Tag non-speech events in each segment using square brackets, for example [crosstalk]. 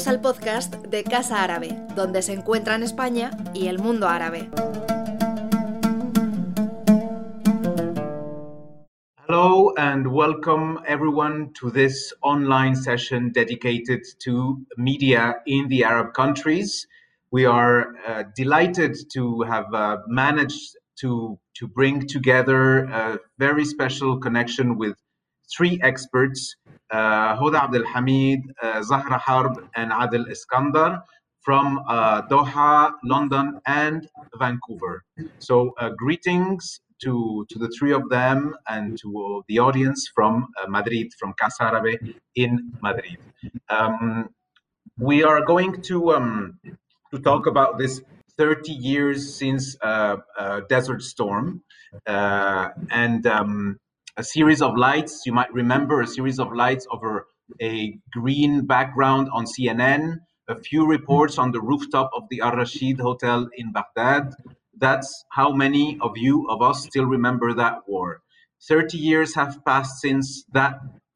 Bienvenidos al podcast de Casa Árabe, donde se encuentran España y el mundo árabe. Hello and welcome everyone to this online session dedicated to media in the Arab countries. We are uh, delighted to have uh, managed to, to bring together a very special connection with three experts uh, Hoda Abdel Hamid, uh, Zahra Harb, and Adel Iskandar from uh, Doha, London, and Vancouver. So, uh, greetings to, to the three of them and to the audience from uh, Madrid, from Casa Árabe in Madrid. Um, we are going to, um, to talk about this 30 years since uh, Desert Storm. and um, a series of lights. You might remember a series of lights over a green background on CNN, a few reports on the rooftop of the Al Rashid Hotel in Baghdad. That's how many of you, of us, still remember that war. 30 years have passed since that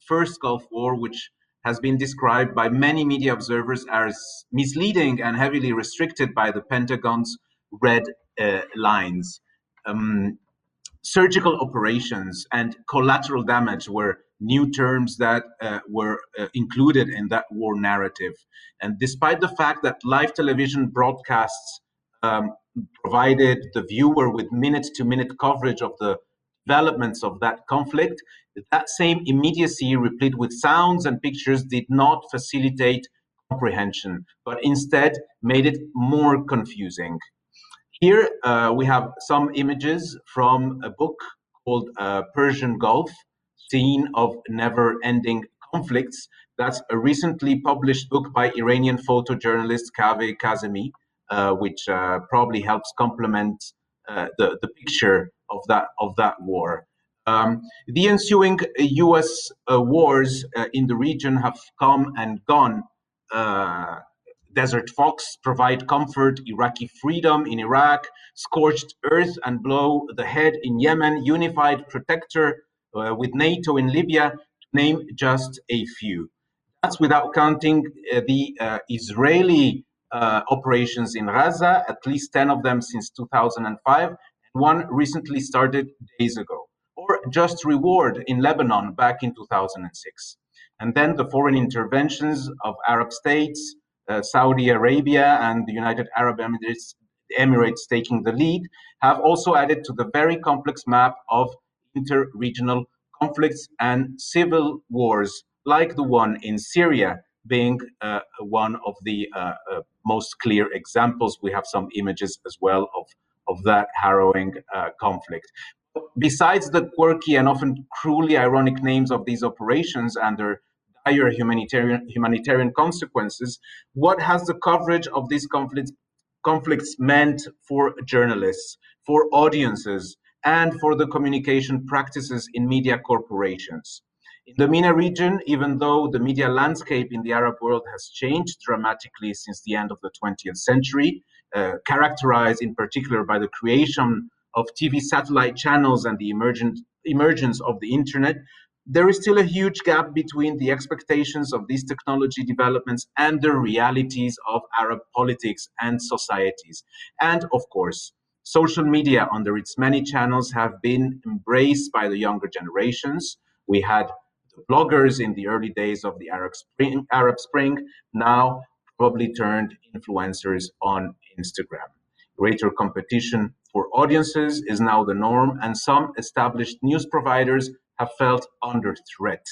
first Gulf War, which has been described by many media observers as misleading and heavily restricted by the Pentagon's red uh, lines. Um, surgical operations and collateral damage were new terms that uh, were uh, included in that war narrative. And despite the fact that live television broadcasts um, provided the viewer with minute to minute coverage of the developments of that conflict, that same immediacy, replete with sounds and pictures, did not facilitate comprehension, but instead made it more confusing. Here uh, we have some images from a book called uh, Persian Gulf, Scene of Never Ending Conflicts. That's a recently published book by Iranian photojournalist Kaveh Kazemi, uh, which uh, probably helps complement uh, the, the picture of that, of that war. Um, the ensuing US uh, wars in the region have come and gone Desert Fox provide comfort, Iraqi freedom in Iraq, scorched earth and blow the head in Yemen, unified protector uh, with NATO in Libya, to name just a few. That's without counting uh, the uh, Israeli uh, operations in Gaza, at least 10 of them since 2005, and one recently started days ago. Or just reward in Lebanon back in 2006. And then the foreign interventions of Arab states, Saudi Arabia and the United Arab Emirates, Emirates taking the lead, have also added to the very complex map of inter-regional conflicts and civil wars, like the one in Syria, being uh, one of the uh, uh most clear examples. We have some images as well of, of that harrowing uh, conflict. Besides the quirky and often cruelly ironic names of these operations and their dire humanitarian humanitarian consequences. What has the coverage of these conflicts conflicts meant for journalists, for audiences, and for the communication practices in media corporations? In the MENA region, even though the media landscape in the Arab world has changed dramatically since the end of the 20th century, uh, characterized in particular by the creation of TV satellite channels and the emergent, emergence of the internet, there is still a huge gap between the expectations of these technology developments and the realities of Arab politics and societies. And of course, social media under its many channels have been embraced by the younger generations. We had the bloggers in the early days of the Arab Spring, Arab Spring now probably turned influencers on Instagram. Greater competition for audiences is now the norm, and some established news providers have felt under threat,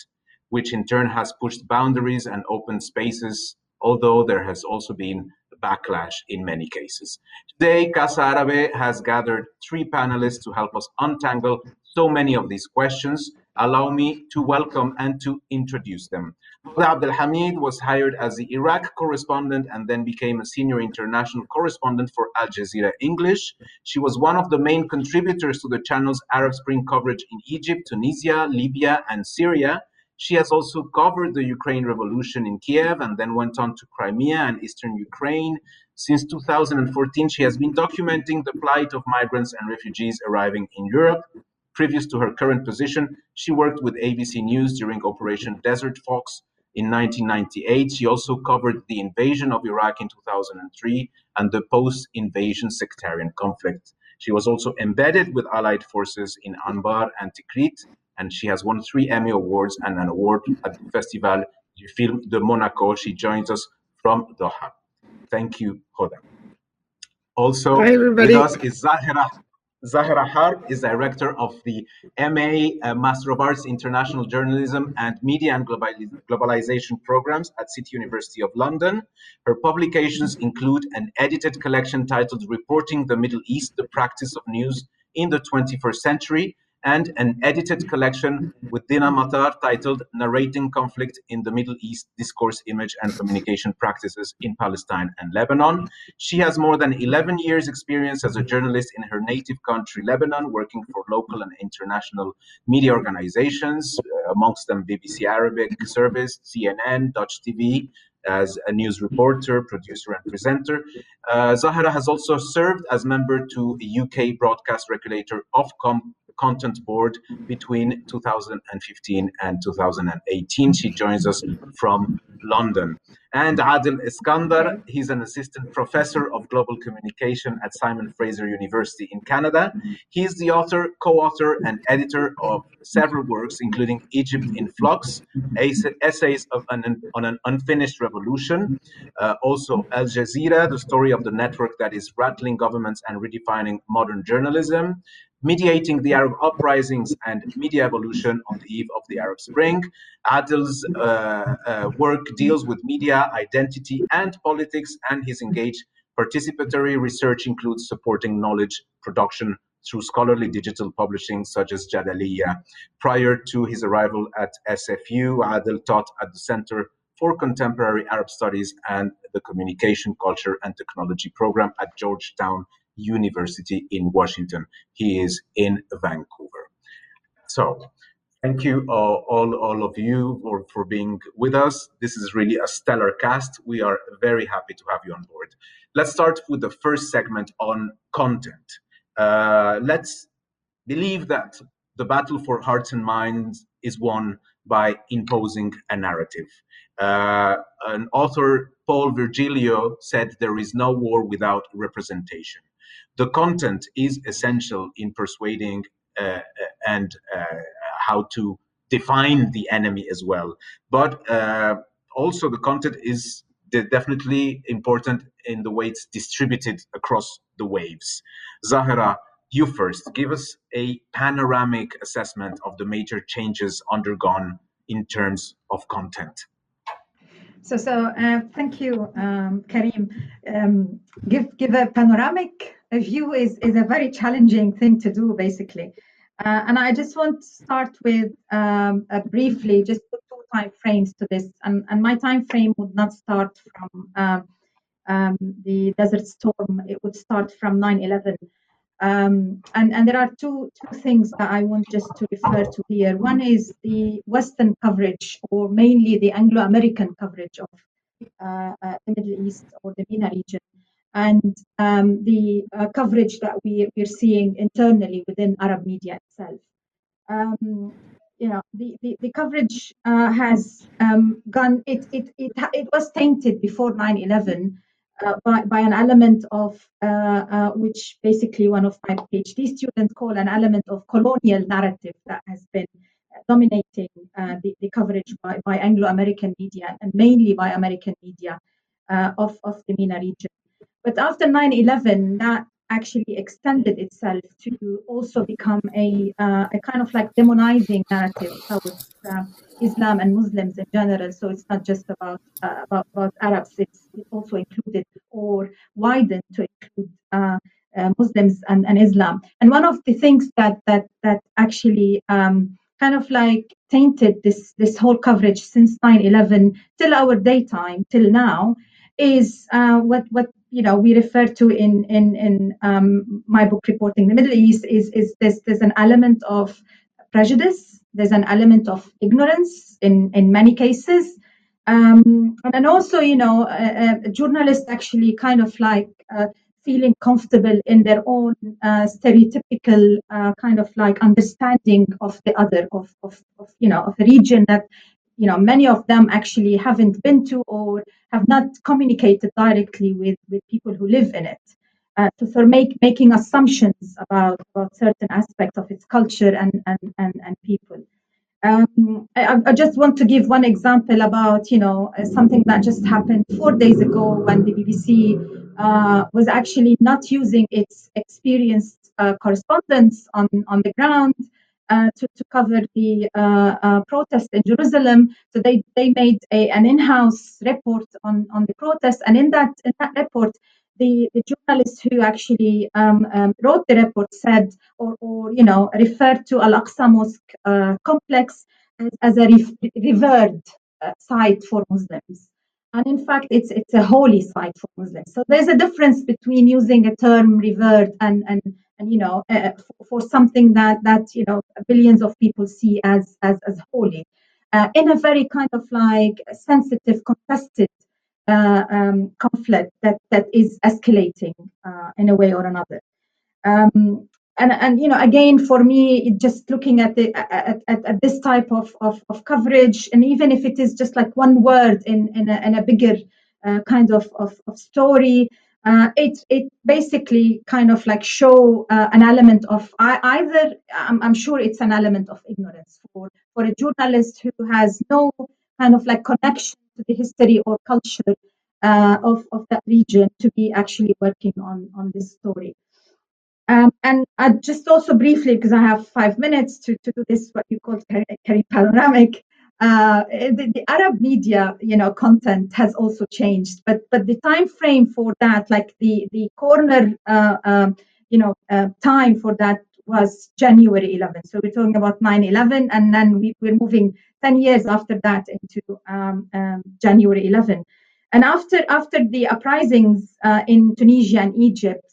which in turn has pushed boundaries and opened spaces, although there has also been backlash in many cases. Today, Casa Árabe has gathered three panelists to help us untangle so many of these questions. Allow me to welcome and to introduce them. Abdel Hamid was hired as the Iraq correspondent and then became a senior international correspondent for Al Jazeera English. She was one of the main contributors to the channel's Arab Spring coverage in Egypt, Tunisia, Libya, and Syria. She has also covered the Ukraine revolution in Kiev and then went on to Crimea and eastern Ukraine. Since 2014, she has been documenting the plight of migrants and refugees arriving in Europe. Previous to her current position, she worked with ABC News during Operation Desert Fox in 1998. She also covered the invasion of Iraq in 2003 and the post-invasion sectarian conflict. She was also embedded with Allied forces in Anbar and Tikrit, and she has won three Emmy Awards and an award at the Festival du Film de Monaco. She joins us from Doha. Thank you, Hoda. Also Hi, everybody. with us is Zahra. Zahra Harb is director of the MA uh, Master of Arts International Journalism and Media and Globali- Globalization programs at City University of London. Her publications include an edited collection titled Reporting the Middle East: The Practice of News in the 21st Century and an edited collection with Dina Matar titled Narrating Conflict in the Middle East Discourse, Image, and Communication Practices in Palestine and Lebanon. She has more than 11 years' experience as a journalist in her native country, Lebanon, working for local and international media organizations, uh, amongst them BBC Arabic Service, CNN, Dutch TV, as a news reporter, producer, and presenter. Uh, Zahra has also served as member to UK broadcast regulator Ofcom content board between 2015 and 2018. She joins us from London. And Adel Iskandar, he's an assistant professor of global communication at Simon Fraser University in Canada. He is the author, co author, and editor of several works, including Egypt in Flux, essays an, on an unfinished revolution, uh, also Al Jazeera, the story of the network that is rattling governments and redefining modern journalism, mediating the Arab uprisings and media evolution on the eve of the Arab Spring. Adel's uh, uh, work deals with media, identity, and politics, and his engaged participatory research includes supporting knowledge production through scholarly digital publishing such as Jadaliyya. Prior to his arrival at SFU, Adel taught at the Center for Contemporary Arab Studies and the Communication, Culture, and Technology program at Georgetown University in Washington. He is in Vancouver. So, thank you uh, all, all of you for, for being with us. This is really a stellar cast. We are very happy to have you on board. Let's start with the first segment on content. Uh, let's believe that the battle for hearts and minds is won by imposing a narrative. Uh, an author, Paul Virilio, said there is no war without representation the content is essential in persuading uh, and uh, how to define the enemy as well. But uh, also, the content is definitely important in the way it's distributed across the waves. Zahra, you first. Give us a panoramic assessment of the major changes undergone in terms of content. So, so uh, thank you, um, Karim. Um, give give a panoramic view is is a very challenging thing to do, basically. Uh, and I just want to start with um, uh, briefly just two time frames to this, and, and my time frame would not start from um, um, the Desert Storm; it would start from 9/11. Um, and, and there are two, two things that I want just to refer to here. One is the Western coverage, or mainly the Anglo American coverage of uh, uh, the Middle East or the MENA region, and um, the uh, coverage that we, we're seeing internally within Arab media itself. Um, you know, the, the, the coverage uh, has um, gone, it, it, it, it was tainted before 9 11 uh, by, by an element of uh, uh, which basically one of my PhD students call an element of colonial narrative that has been dominating uh, the, the coverage by, by Anglo-American media and mainly by American media of, of the MENA region. But after 9-11, that actually extended itself to also become a, uh, a kind of like demonizing narrative towards uh, Islam and Muslims in general. So it's not just about uh, about, about Arabs; it's, it's, also included or widened to include uh, uh, Muslims and, and Islam. And one of the things that that that actually um, kind of like tainted this this whole coverage since 9/11 till our daytime till now is uh, what what you know we refer to in in in um, my book reporting the Middle East is is there's there's an element of prejudice, there's an element of ignorance in in many cases, um, and also you know a, a, journalist actually kind of like uh, feeling comfortable in their own uh, stereotypical uh, kind of like understanding of the other of, of, of you know of a region that you know many of them actually haven't been to or have not communicated directly with with people who live in it. Uh, to sort of make making assumptions about about certain aspects of its culture and and and, and people. Um, I, I, just want to give one example about you know uh, something that just happened four days ago when the BBC uh, was actually not using its experienced uh, correspondents on on the ground uh, to, to cover the uh, uh, protest in Jerusalem. So they, they made a, an in-house report on, on the protest, and in that in that report, the, the journalist who actually um, um, wrote the report said, or, or you know, referred to Al Aqsa Mosque uh, complex as, as a revered uh, site for Muslims. And in fact, it's it's a holy site for Muslims. So there's a difference between using a term revered and and and you know uh, for, for, something that that you know billions of people see as as as holy, uh, in a very kind of like sensitive, contested uh, um, conflict that that is escalating uh, in a way or another. Um, and and you know again for me just looking at the at, at, at this type of, of, of coverage and even if it is just like one word in in a, in a bigger uh, kind of, of, of story uh, it it basically kind of like show uh, an element of either I'm, I'm sure it's an element of ignorance for for a journalist who has no kind of like connection to the history or culture uh, of, of that region to be actually working on, on this story. Um, and I just also briefly, because I have five minutes to, to do this, what you call panoramic, uh, the, the, Arab media, you know, content has also changed, but but the time frame for that, like the the corner, uh, um, you know, uh, time for that was January 11. So we're talking about 9/11, and then we, we're moving 10 years after that into um, um, January 11. And after after the uprisings uh, in Tunisia and Egypt,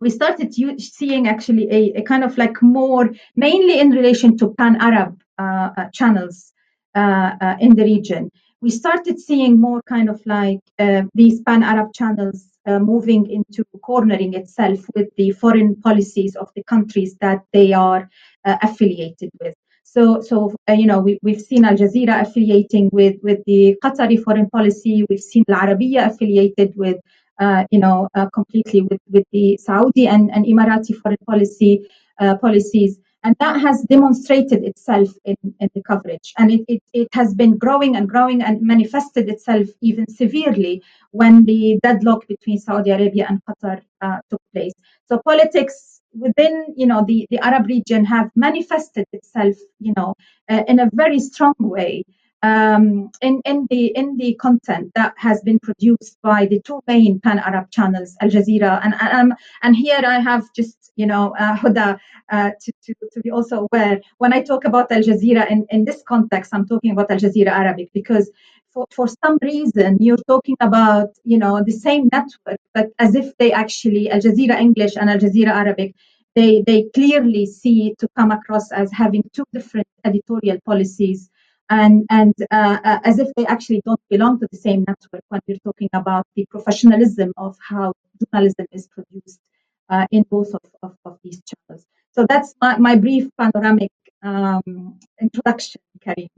we started seeing actually a, a, kind of like more mainly in relation to pan-Arab uh, uh, channels uh, uh, in the region. We started seeing more kind of like uh, these pan-Arab channels moving into cornering itself with the foreign policies of the countries that they are affiliated with. So, so uh, you know, we, we've seen Al Jazeera affiliating with with the Qatari foreign policy. We've seen Al Arabiya affiliated with, uh, you know, uh, completely with with the Saudi and, and Emirati foreign policy uh, policies. And that has demonstrated itself in, in the coverage. And it, it, it has been growing and growing and manifested itself even severely when the deadlock between Saudi Arabia and Qatar uh, took place. So politics within you know the, the arab region have manifested itself you know uh, in a very strong way um, in, in the in the content that has been produced by the two main pan Arab channels, Al Jazeera and um, and here I have just you know uh, Hoda uh, to, to to be also aware. When I talk about Al Jazeera in in this context I'm talking about Al Jazeera Arabic because for, for some reason you're talking about you know the same network but as if they actually Al Jazeera English and Al Jazeera Arabic they they clearly see to come across as having two different editorial policies and and uh, uh, as if they actually don't belong to the same network when we're talking about the professionalism of how journalism is produced uh, in both of, of, of, these channels. So that's my, my brief panoramic um, introduction, Karim.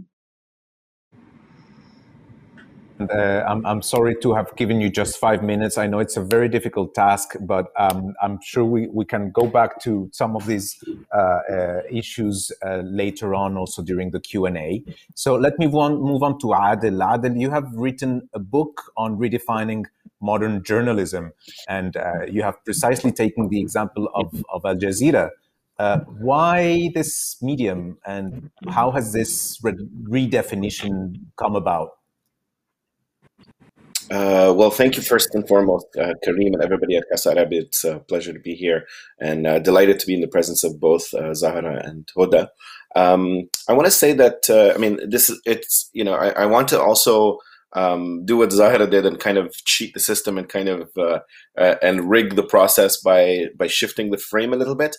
Uh, I'm, I'm sorry to have given you just five minutes. I know it's a very difficult task, but um, I'm sure we, we can go back to some of these uh, uh, issues uh, later on, also during the Q&A. So let me move on, move on to Adel. Adel, you have written a book on redefining modern journalism, and uh, you have precisely taken the example of, of Al Jazeera. Uh, why this medium, and how has this re- redefinition come about? Uh, well, thank you first and foremost, uh, Karim and everybody at Casa Árabe. It's a pleasure to be here and uh, delighted to be in the presence of both uh, Zahra and Hoda. Um, I want to say that, uh, I mean, this is, it's, you know, I, I want to also um, do what Zahra did and kind of cheat the system and kind of, uh, and rig the process by, by shifting the frame a little bit.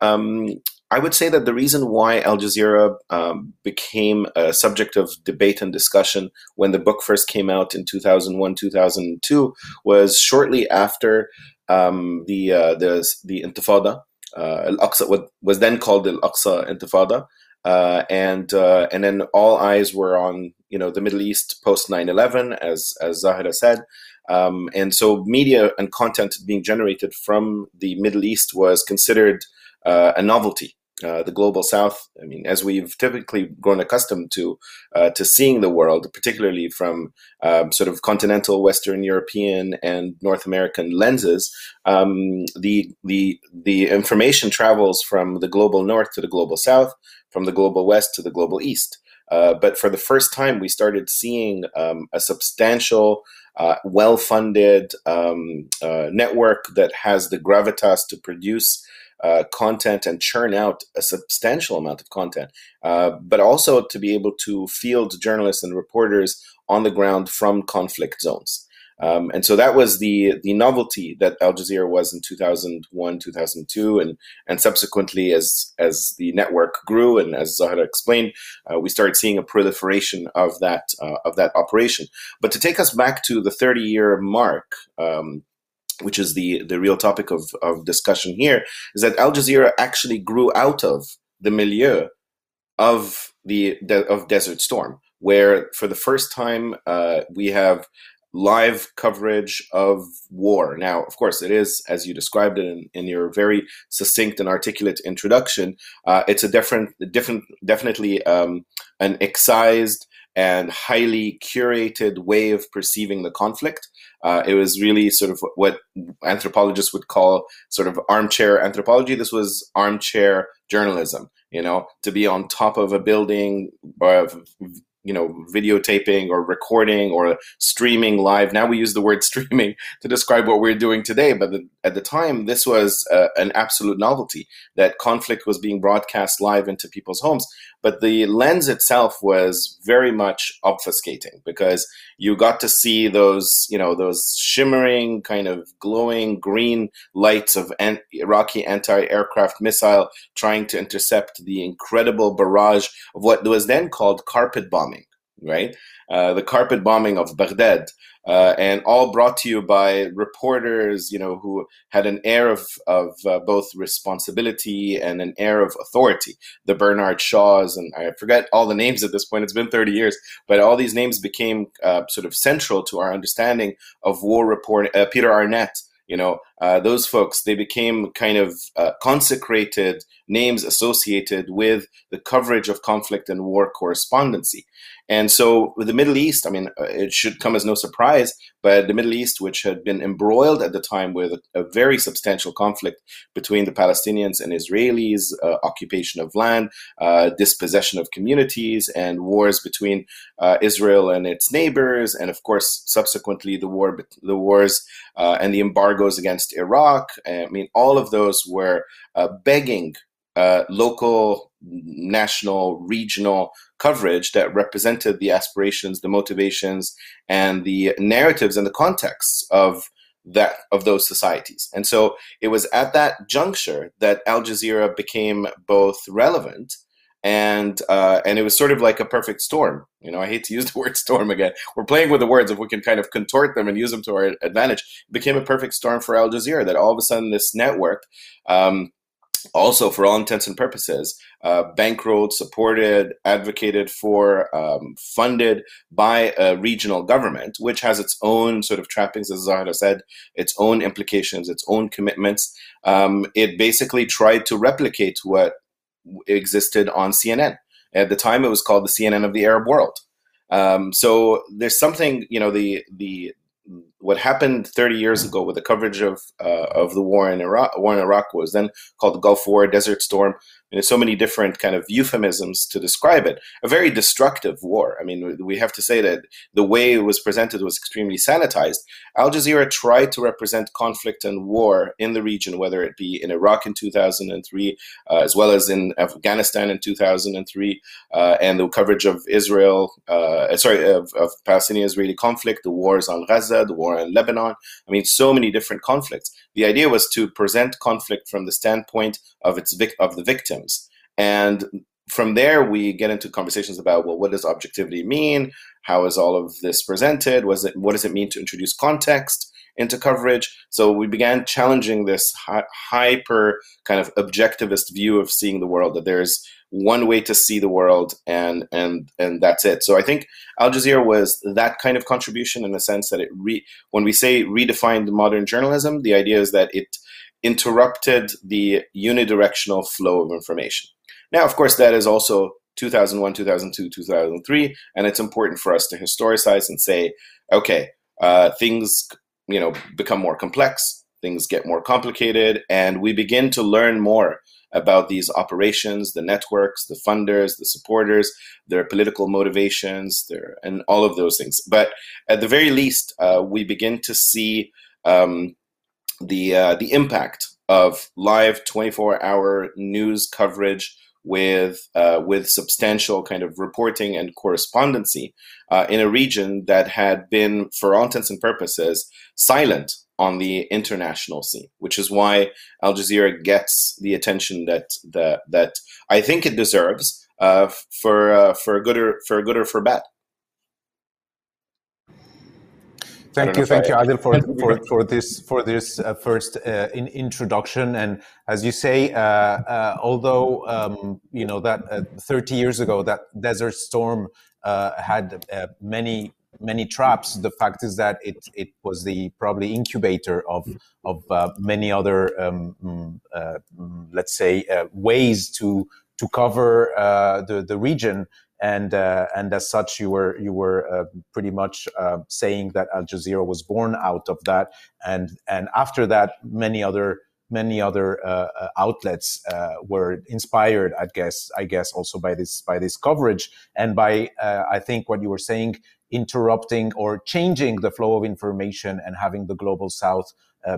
Um, I would say that the reason why Al Jazeera um, became a subject of debate and discussion when the book first came out in 2001, 2002 was shortly after um, the, uh, the, the Intifada. Uh, Al Aqsa was then called the Al Aqsa Intifada. uh, and uh, and then all eyes were on you know the Middle East post 9/11, as as Zahra said, um, and so media and content being generated from the Middle East was considered uh, a novelty. Uh, the global south. I mean, as we've typically grown accustomed to uh, to seeing the world, particularly from um, sort of continental Western European and North American lenses, um, the the the information travels from the global north to the global south, from the global west to the global east. Uh, but for the first time, we started seeing um, a substantial, uh, well funded um, uh, network that has the gravitas to produce uh, content and churn out a substantial amount of content, uh, but also to be able to field journalists and reporters on the ground from conflict zones. Um, and so that was the the novelty that Al Jazeera was in 2001, 2002, and and subsequently as as the network grew and as Zahra explained, uh, we started seeing a proliferation of that uh, of that operation. But to take us back to the 30 year mark. Um, which is the, the real topic of, of discussion here, is that Al Jazeera actually grew out of the milieu of the of Desert Storm, where for the first time uh, we have live coverage of war. Now, of course, it is, as you described it in, in your very succinct and articulate introduction, uh, it's a different, different, definitely um, an excised and highly curated way of perceiving the conflict. Uh, it was really sort of what anthropologists would call sort of armchair anthropology. This was armchair journalism, you know, to be on top of a building, uh, you know videotaping or recording or streaming live now we use the word [laughs] streaming to describe what we're doing today but the, at the time this was uh, an absolute novelty that conflict was being broadcast live into people's homes. But the lens itself was very much obfuscating because you got to see those you know those shimmering kind of glowing green lights of an- iraqi anti-aircraft missile trying to intercept the incredible barrage of what was then called carpet bombing right? Uh, the carpet bombing of Baghdad, uh, and all brought to you by reporters, you know, who had an air of of uh, both responsibility and an air of authority. The Bernard Shaws, and I forget all the names at this point. It's been thirty years, but all these names became uh, sort of central to our understanding of war reporting. Uh, Peter Arnett. You know, uh, those folks, they became kind of consecrated names associated with the coverage of conflict and war correspondency. And so the Middle East, I mean, uh, it should come as no surprise, but the Middle East, which had been embroiled at the time with a, very substantial conflict between the Palestinians and Israelis, uh, occupation of land, uh, dispossession of communities, and wars between uh, Israel and its neighbors, and of course, subsequently the war, the wars uh, and the embargoes against Iraq. I mean, all of those were uh, begging uh, local, national, regional coverage that represented the aspirations, the motivations, and the narratives and the contexts of that of those societies. And so it was at that juncture that Al Jazeera became both relevant and uh, and it was sort of like a perfect storm. You know, I hate to use [laughs] the word storm again. We're playing with the words if we can kind of contort them and use them to our advantage. It became a perfect storm for Al Jazeera that all of a sudden this network. Um, also, for all intents and purposes, uh, bankrolled, supported, advocated for, um, funded by a regional government, which has its own sort of trappings, as Zahra said, its own implications, its own commitments. Um, it basically tried to replicate what existed on CNN. At the time, it was called the CNN of the Arab world. Um, so there's something, you know, the the what happened 30 years ago with the coverage of uh, of the war in Iraq, war in Iraq was then called the Gulf War, Desert Storm, there's so many different kind of euphemisms to describe it. A very destructive war. I mean, we have to say that the way it was presented was extremely sanitized. Al Jazeera tried to represent conflict and war in the region, whether it be in Iraq in 2003, uh, as well as in Afghanistan in 2003, uh, and the coverage of Israel, uh, sorry, of, of Palestinian-Israeli conflict, the wars on Gaza, the war in Lebanon. I mean, so many different conflicts. The idea was to present conflict from the standpoint of its vic- of the victims, and from there we get into conversations about well, what does objectivity mean? How is all of this presented? Was it what does it mean to introduce context? into coverage. So we began challenging this hi- hyper kind of objectivist view of seeing the world that there's one way to see the world and and and that's it. So I think Al Jazeera was that kind of contribution in the sense that it re when we say redefined modern journalism, the idea is that it interrupted the unidirectional flow of information. Now, of course, that is also 2001, 2002, 2003, and it's important for us to historicize and say, okay, uh, things you know become more complex, things get more complicated, and we begin to learn more about these operations, the networks, the funders, the supporters, their political motivations, their and all of those things. But at the very least, uh, we begin to see um, the uh, the impact of live 24 hour news coverage with uh, with substantial kind of reporting and correspondency uh, in a region that had been, for all intents and purposes, silent on the international scene, which is why Al Jazeera gets the attention that that that I think it deserves uh, for uh, for good or for good or for bad. Thank you, thank I, you, Adel, for, [laughs] for, for this for this uh, first uh, in introduction. And as you say, uh, uh although um, you know that uh, 30 years ago that Desert Storm uh, had many many traps, the fact is that it it was the probably incubator of of many other um, mm, mm, let's say ways to to cover the the region. And uh, and as such, you were you were uh, pretty much uh, saying that Al Jazeera was born out of that, and and after that, many other many other uh, uh, outlets uh, were inspired, I guess, I guess also by this by this coverage. And by I think what you were saying, interrupting or changing the flow of information and having the global South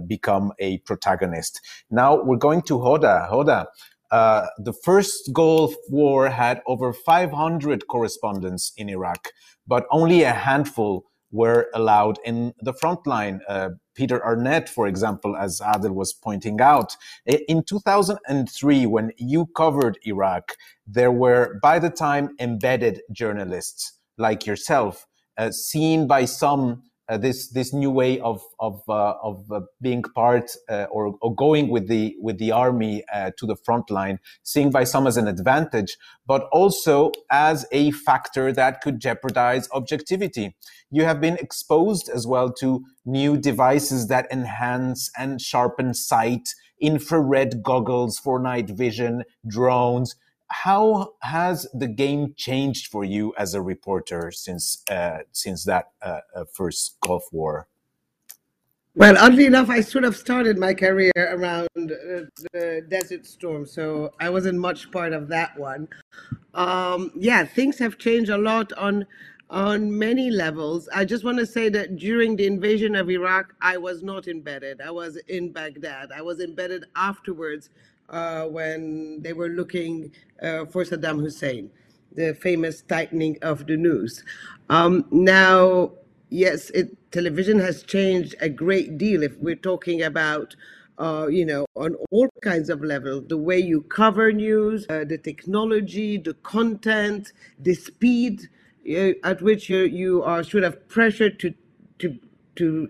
become a protagonist. Now we're going to Hoda. Hoda, uh, the first Gulf War had over 500 correspondents in Iraq, but only a handful were allowed in the front line. Uh, Peter Arnett, for example, as Adel was pointing out, in 2003, when you covered Iraq, there were, by the time, embedded journalists like yourself, uh, seen by some uh, this this new way of of uh, of uh, being part uh, or, or going with the with the army uh, to the front line, seen by some as an advantage, but also as a factor that could jeopardize objectivity. You have been exposed as well to new devices that enhance and sharpen sight, infrared goggles for night vision, drones how has the game changed for you as a reporter since uh, since that uh, uh, first Gulf War? Well, oddly enough, I sort of started my career around uh, the Desert Storm, so I wasn't much part of that one. Um, yeah, things have changed a lot on on many levels. I just want to say that during the invasion of Iraq, I was not embedded. I was in Baghdad. I was embedded afterwards uh, when they were looking uh, for Saddam Hussein, the famous tightening of the noose. Um, now, yes, it, television has changed a great deal if we're talking about. Uh, you know, on all kinds of levels, the way you cover news, uh, the technology, the content, the speed uh, at which you, you are sort of pressured to to to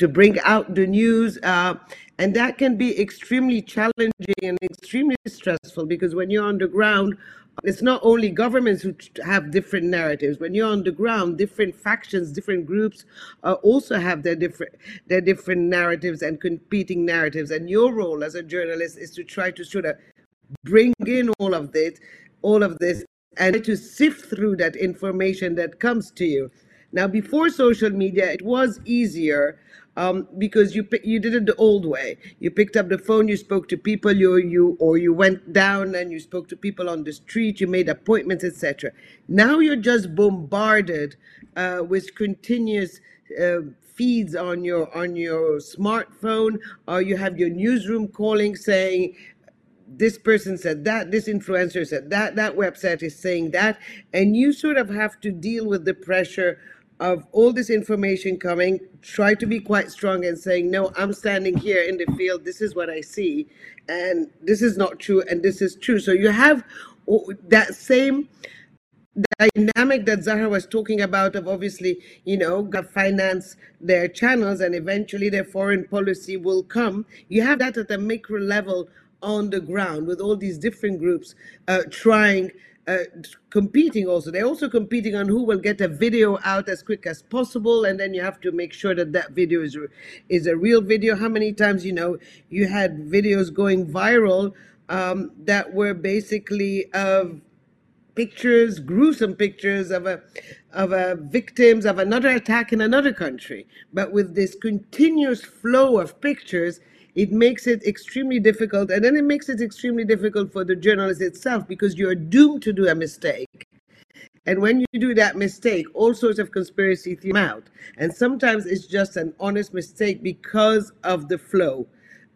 to bring out the news uh, and that can be extremely challenging and extremely stressful because when you're on the ground it's not only governments who have different narratives. When you're on the ground different factions different groups uh, also have their different their different narratives and competing narratives. And your role as a journalist is to try to sort of bring in all of this all of this and to sift through that information that comes to you now, before social media, it was easier um, because you you did it the old way. You picked up the phone, you spoke to people, you you or you went down and you spoke to people on the street, you made appointments, etc. Now you're just bombarded uh, with continuous. Uh, feeds on your on your smartphone or you have your newsroom calling saying this person said that, this influencer said that, that website is saying that, and you sort of have to deal with the pressure of all this information coming, try to be quite strong and saying, no, I'm standing here in the field. This is what I see. And this is not true. And this is true. So you have that same dynamic that Zahra was talking about of obviously, you know, finance their channels and eventually their foreign policy will come. You have that at the micro level on the ground with all these different groups uh, trying uh, competing also. They're also competing on who will get a video out as quick as possible and then you have to make sure that that video is is a real video. How many times you know you had videos going viral um, that were basically of pictures gruesome pictures of a of a victims of another attack in another country. But with this continuous flow of pictures it makes it extremely difficult. And then it makes it extremely difficult for the journalist itself because you're doomed to do a mistake. And when you do that mistake, all sorts of conspiracy come out. And sometimes it's just an honest mistake because of the flow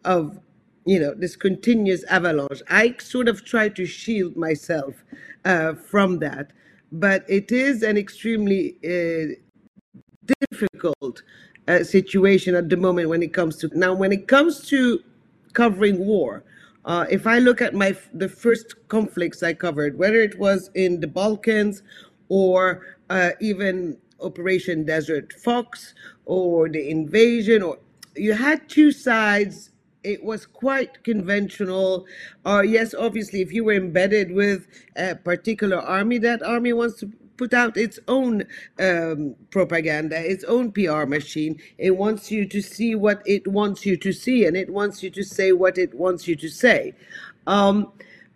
of, you know, this continuous avalanche. I sort of try to shield myself uh, from that. But it is an extremely uh, difficult uh, situation at the moment when it comes to now when it comes to covering war uh, if i look at my the first conflicts i covered whether it was in the balkans or uh, even operation desert fox or the invasion or you had two sides it was quite conventional. Uh, yes, obviously, if you were embedded with a particular army, that army wants to put out its own um, propaganda, its own PR machine. It wants you to see what it wants you to see, and it wants you to say what it wants you to say. Um,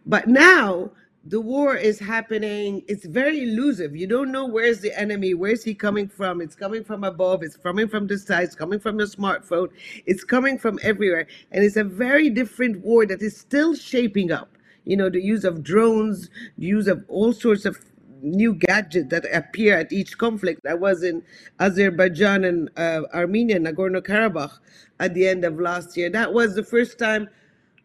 but now the war is happening. It's very elusive. You don't know where's the enemy, where's he coming from. It's coming from above, it's coming from the side, it's coming from your smartphone, it's coming from everywhere. And it's a very different war that is still shaping up you know, the use of drones, the use of all sorts of new gadget that appear at each conflict. I was in Azerbaijan and uh, Armenia, Nagorno Karabakh, at the end of last year. That was the first time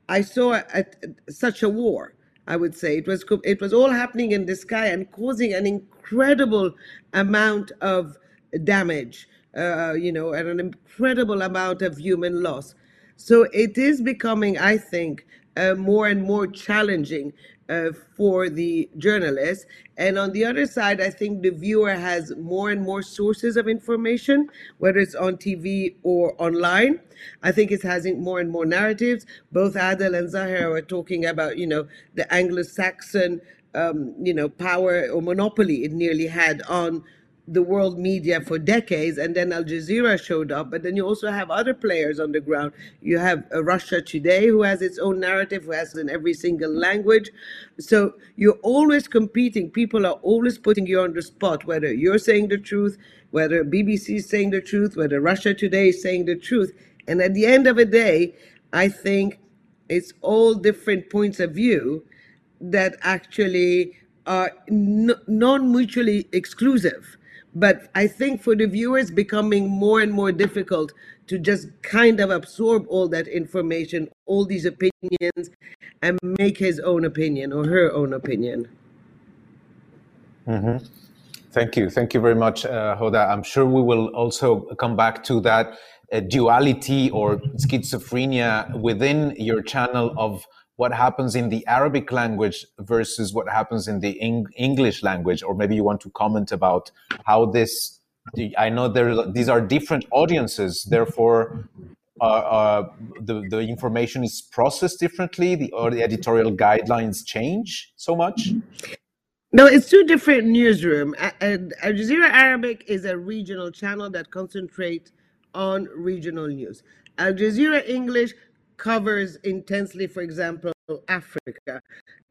I saw a, a, such a war. I would say it was it was all happening in the sky and causing an incredible amount of damage, uh, you know, and an incredible amount of human loss. So it is becoming, I think, uh, more and more challenging uh, for the journalist. And on the other side, I think the viewer has more and more sources of information, whether it's on TV or online. I think it's having more and more narratives. Both Adel and Zahra were talking about, you know, the Anglo-Saxon, um, you know, power or monopoly it nearly had on the world media for decades, and then Al Jazeera showed up. But then you also have other players on the ground. You have uh, Russia Today, who has its own narrative, who has it in every single language. So you're always competing. People are always putting you on the spot, whether you're saying the truth, whether BBC is saying the truth, whether Russia Today is saying the truth. And at the end of the day, I think it's all different points of view that actually are non mutually exclusive but I think for the viewers, becoming more and more difficult to just kind of absorb all that information, all these opinions, and make his own opinion or her own opinion. Mm-hmm. Thank you. Thank you very much, uh, Hoda. I'm sure we will also come back to that uh, duality or [laughs] schizophrenia within your channel of what happens in the Arabic language versus what happens in the Eng- English language, or maybe you want to comment about how this. I know there these are different audiences, therefore. Uh, uh, the, the information is processed differently, the, or the editorial guidelines change so much? No, it's two different newsroom. Al Jazeera Arabic is a regional channel that concentrates on regional news. Al Jazeera English covers intensely, for example, Africa,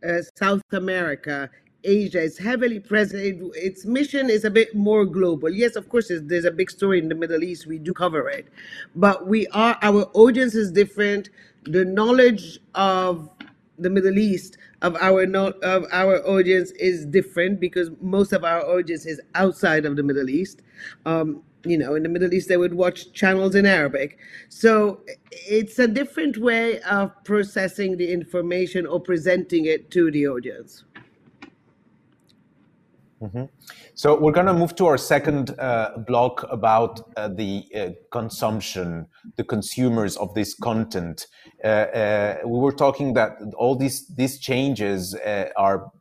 uh, South America, Asia. It's heavily present. It, its mission is a bit more global. Yes, of course, there's a big story in the Middle East. We do cover it, but we are our audience is different. The knowledge of the Middle East of our of our audience is different because most of our audience is outside of the Middle East. Um, you know, in the Middle East, they would watch channels in Arabic. So it's a different way of processing the information or presenting it to the audience. Mm-hmm. So we're going to move to our second uh, block about uh, the uh, consumption, the consumers of this content. Uh, uh, we were talking that all these these changes uh, are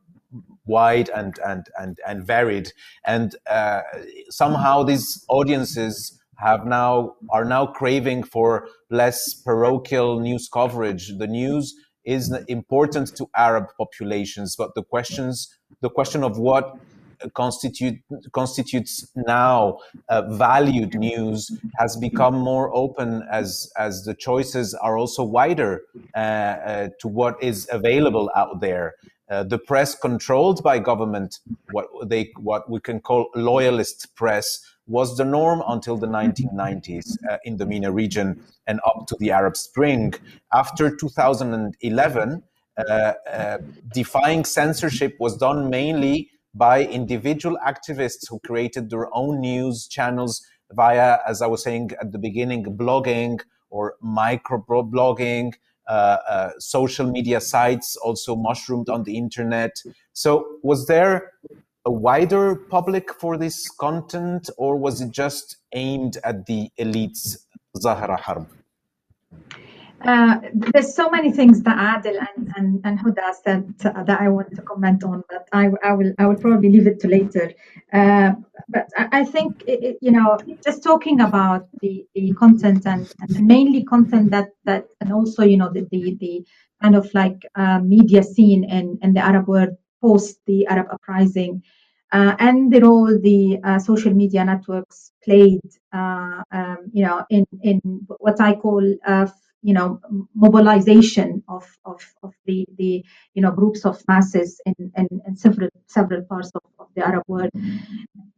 wide and and and and varied, and uh, somehow these audiences have now are now craving for less parochial news coverage. The news is important to Arab populations, but the questions the question of what constitute constitutes now uh, valued news has become more open as as the choices are also wider uh, uh, to what is available out there. Uh, the press controlled by government, what they what we can call loyalist press, was the norm until the 1990s uh, in the MENA region and up to the Arab Spring. After 2011, uh, defying censorship was done mainly by individual activists who created their own news channels via, as I was saying at the beginning, blogging or microblogging, uh, uh, Uh, uh, social media sites also mushroomed on the internet. So, was there a wider public for this content, or was it just aimed at the elites, Zahra Harb? Uh, there's so many things that Adel and, and, and Hoda said that I want to comment on, but I, I will I will probably leave it to later. Uh, but I, I think it, you know just talking about the, the content and, and mainly content that that and also you know the the, the kind of like uh, media scene in, in the Arab world post the Arab uprising. Uh, and the role the uh, social media networks played, uh, um, you know, in in what I call you know mobilization of, of, of the, the you know groups of masses in, in, in several several parts of, of, the Arab world.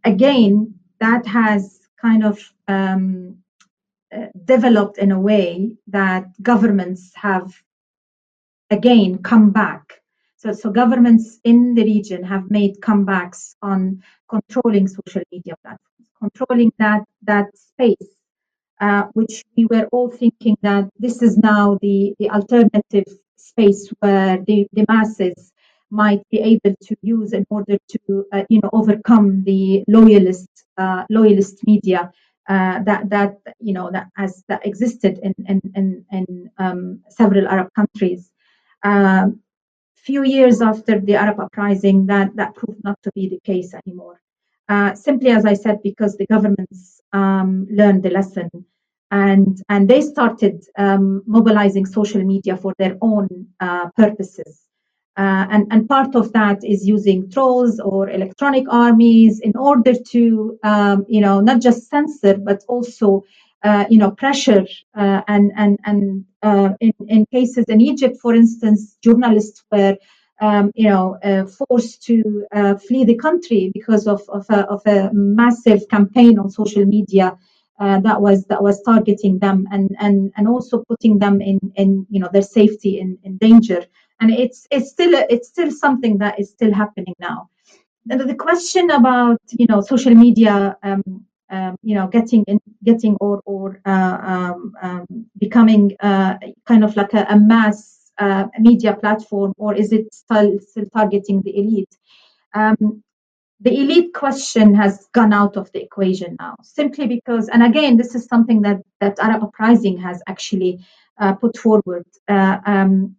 Again, that has kind of um, uh, developed in a way that governments have again come back. So, so governments in the region have made comebacks on controlling social media platforms, controlling that that space uh, which we were all thinking that this is now the, the alternative space where the, the masses might be able to use in order to uh, you know overcome the loyalist uh, loyalist media uh, that that you know that has that existed in in in, in um, several Arab countries. Um, few years after the Arab uprising, that that proved not to be the case anymore. Uh, simply as I said, because the governments um, learned the lesson and, and they started um, mobilizing social media for their own uh, purposes. Uh, and, and part of that is using trolls or electronic armies in order to, um, you know, not just censor, but also, uh, you know, pressure. Uh, and and, and uh, in, in cases in Egypt, for instance, journalists were um, you know, uh, forced to uh, flee the country because of, of, a, of a massive campaign on social media uh, that was that was targeting them and and and also putting them in in you know their safety in, in danger. And it's it's still it's still something that is still happening now. And the question about you know social media um, um, you know getting in getting or or uh, um, um becoming uh, kind of like a, a mass uh, media platform, or is it still, still targeting the elite? Um, the elite question has gone out of the equation now, simply because, and again, this is something that, that Arab Uprising has actually uh, put forward. Uh, um,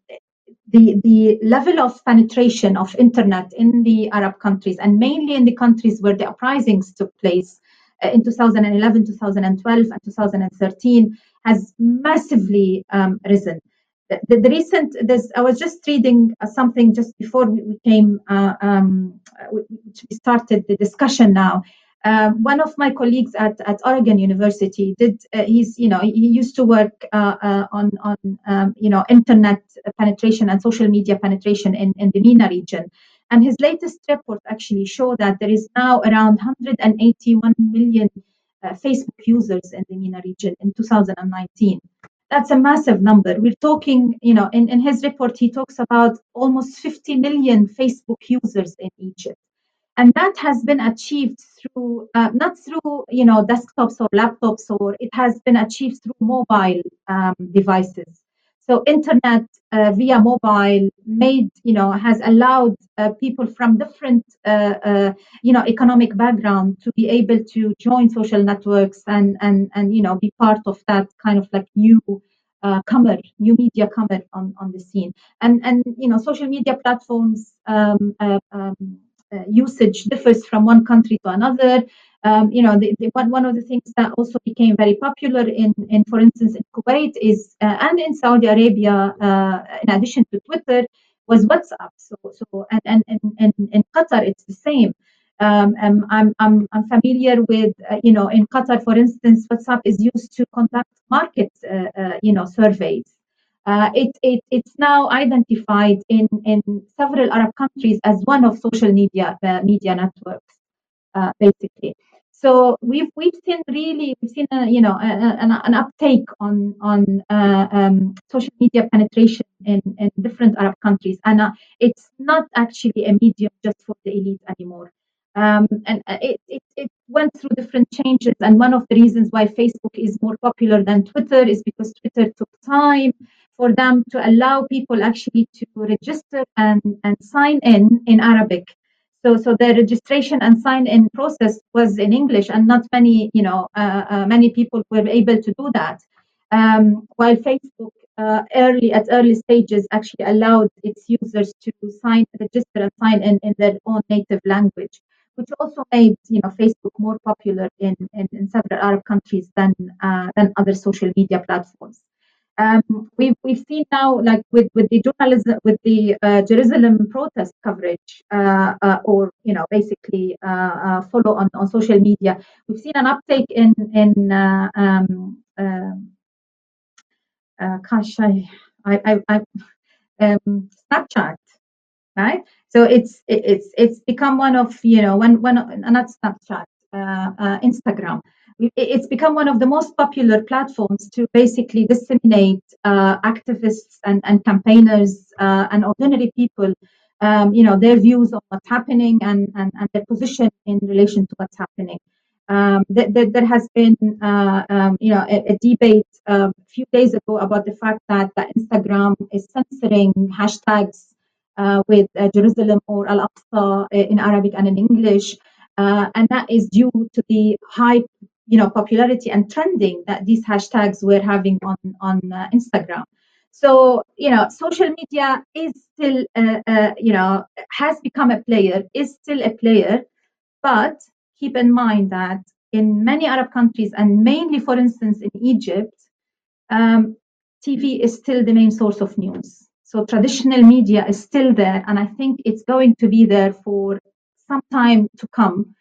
the, the level of penetration of internet in the Arab countries, and mainly in the countries where the uprisings took place uh, in 2011, 2012, and 2013, has massively um, risen the, the, recent i was just reading uh, something just before we, came uh, um, we started the discussion now. Uh, one of my colleagues at, at Oregon University did uh, he's you know he used to work uh, uh, on on um, you know internet penetration and social media penetration in, in the MENA region. And his latest report actually showed that there is now around 181 million Facebook users in the MENA region in 2019 that's a massive number. We're talking, you know, in, in his report, he talks about almost 50 million Facebook users in Egypt. And that has been achieved through, uh, not through, you know, desktops or laptops, or it has been achieved through mobile um, devices. So internet uh, via mobile made, you know, has allowed uh, people from different, uh, uh, you know, economic background to be able to join social networks and and and you know be part of that kind of like new uh, comer, new media comer on, on the scene. And and you know, social media platforms um, uh, um, usage differs from one country to another. Um, you know, the, the, one, of the things that also became very popular in, in for instance, in Kuwait is, uh, and in Saudi Arabia, uh, in addition to Twitter, was WhatsApp. So, so and, and, and, in Qatar, it's the same. Um, um, I'm, I'm, I'm familiar with, uh, you know, in Qatar, for instance, WhatsApp is used to conduct market, uh, uh, you know, surveys. Uh, it, it, it's now identified in, in several Arab countries as one of social media media networks, basically. So we've we've seen really we've seen a, you know an, an uptake on on uh, um, social media penetration in, in different Arab countries, and uh, it's not actually a medium just for the elite anymore. Um, and uh, it, it, it went through different changes. And one of the reasons why Facebook is more popular than Twitter is because Twitter took time for them to allow people actually to register and, and sign in in Arabic. So, so the registration and sign in process was in English, and not many, you know, uh, uh, many people were able to do that. Um, while Facebook uh, early at early stages actually allowed its users to sign, register, and sign in in their own native language which also made you know Facebook more popular in, in, in several Arab countries than uh, than other social media platforms. Um, we've we've seen now like with with the journalism with the uh, Jerusalem protest coverage uh, uh or you know basically uh, uh, follow on, on social media, we've seen an uptake in in um, um gosh I I, I, I um, Snapchat right? So it's it's it's become one of you know one one not snapchat uh, uh, instagram it's become one of the most popular platforms to basically disseminate uh, activists and, and campaigners uh, and ordinary people um, you know their views on what's happening and, and, and their position in relation to what's happening. Um, th- th- there has been uh, um, you know a, a debate um, a few days ago about the fact that, that instagram is censoring hashtags uh, with uh, Jerusalem or Al Aqsa uh, in Arabic and in English, and that is due to the high, you know, popularity and trending that these hashtags were having on on uh, Instagram. So you know, social media is still, uh, uh, you know, has become a player, is still a player, but keep in mind that in many Arab countries, and mainly, for instance, in Egypt, um, TV is still the main source of news. So traditional media is still there, and I think it's going to be there for some time to come.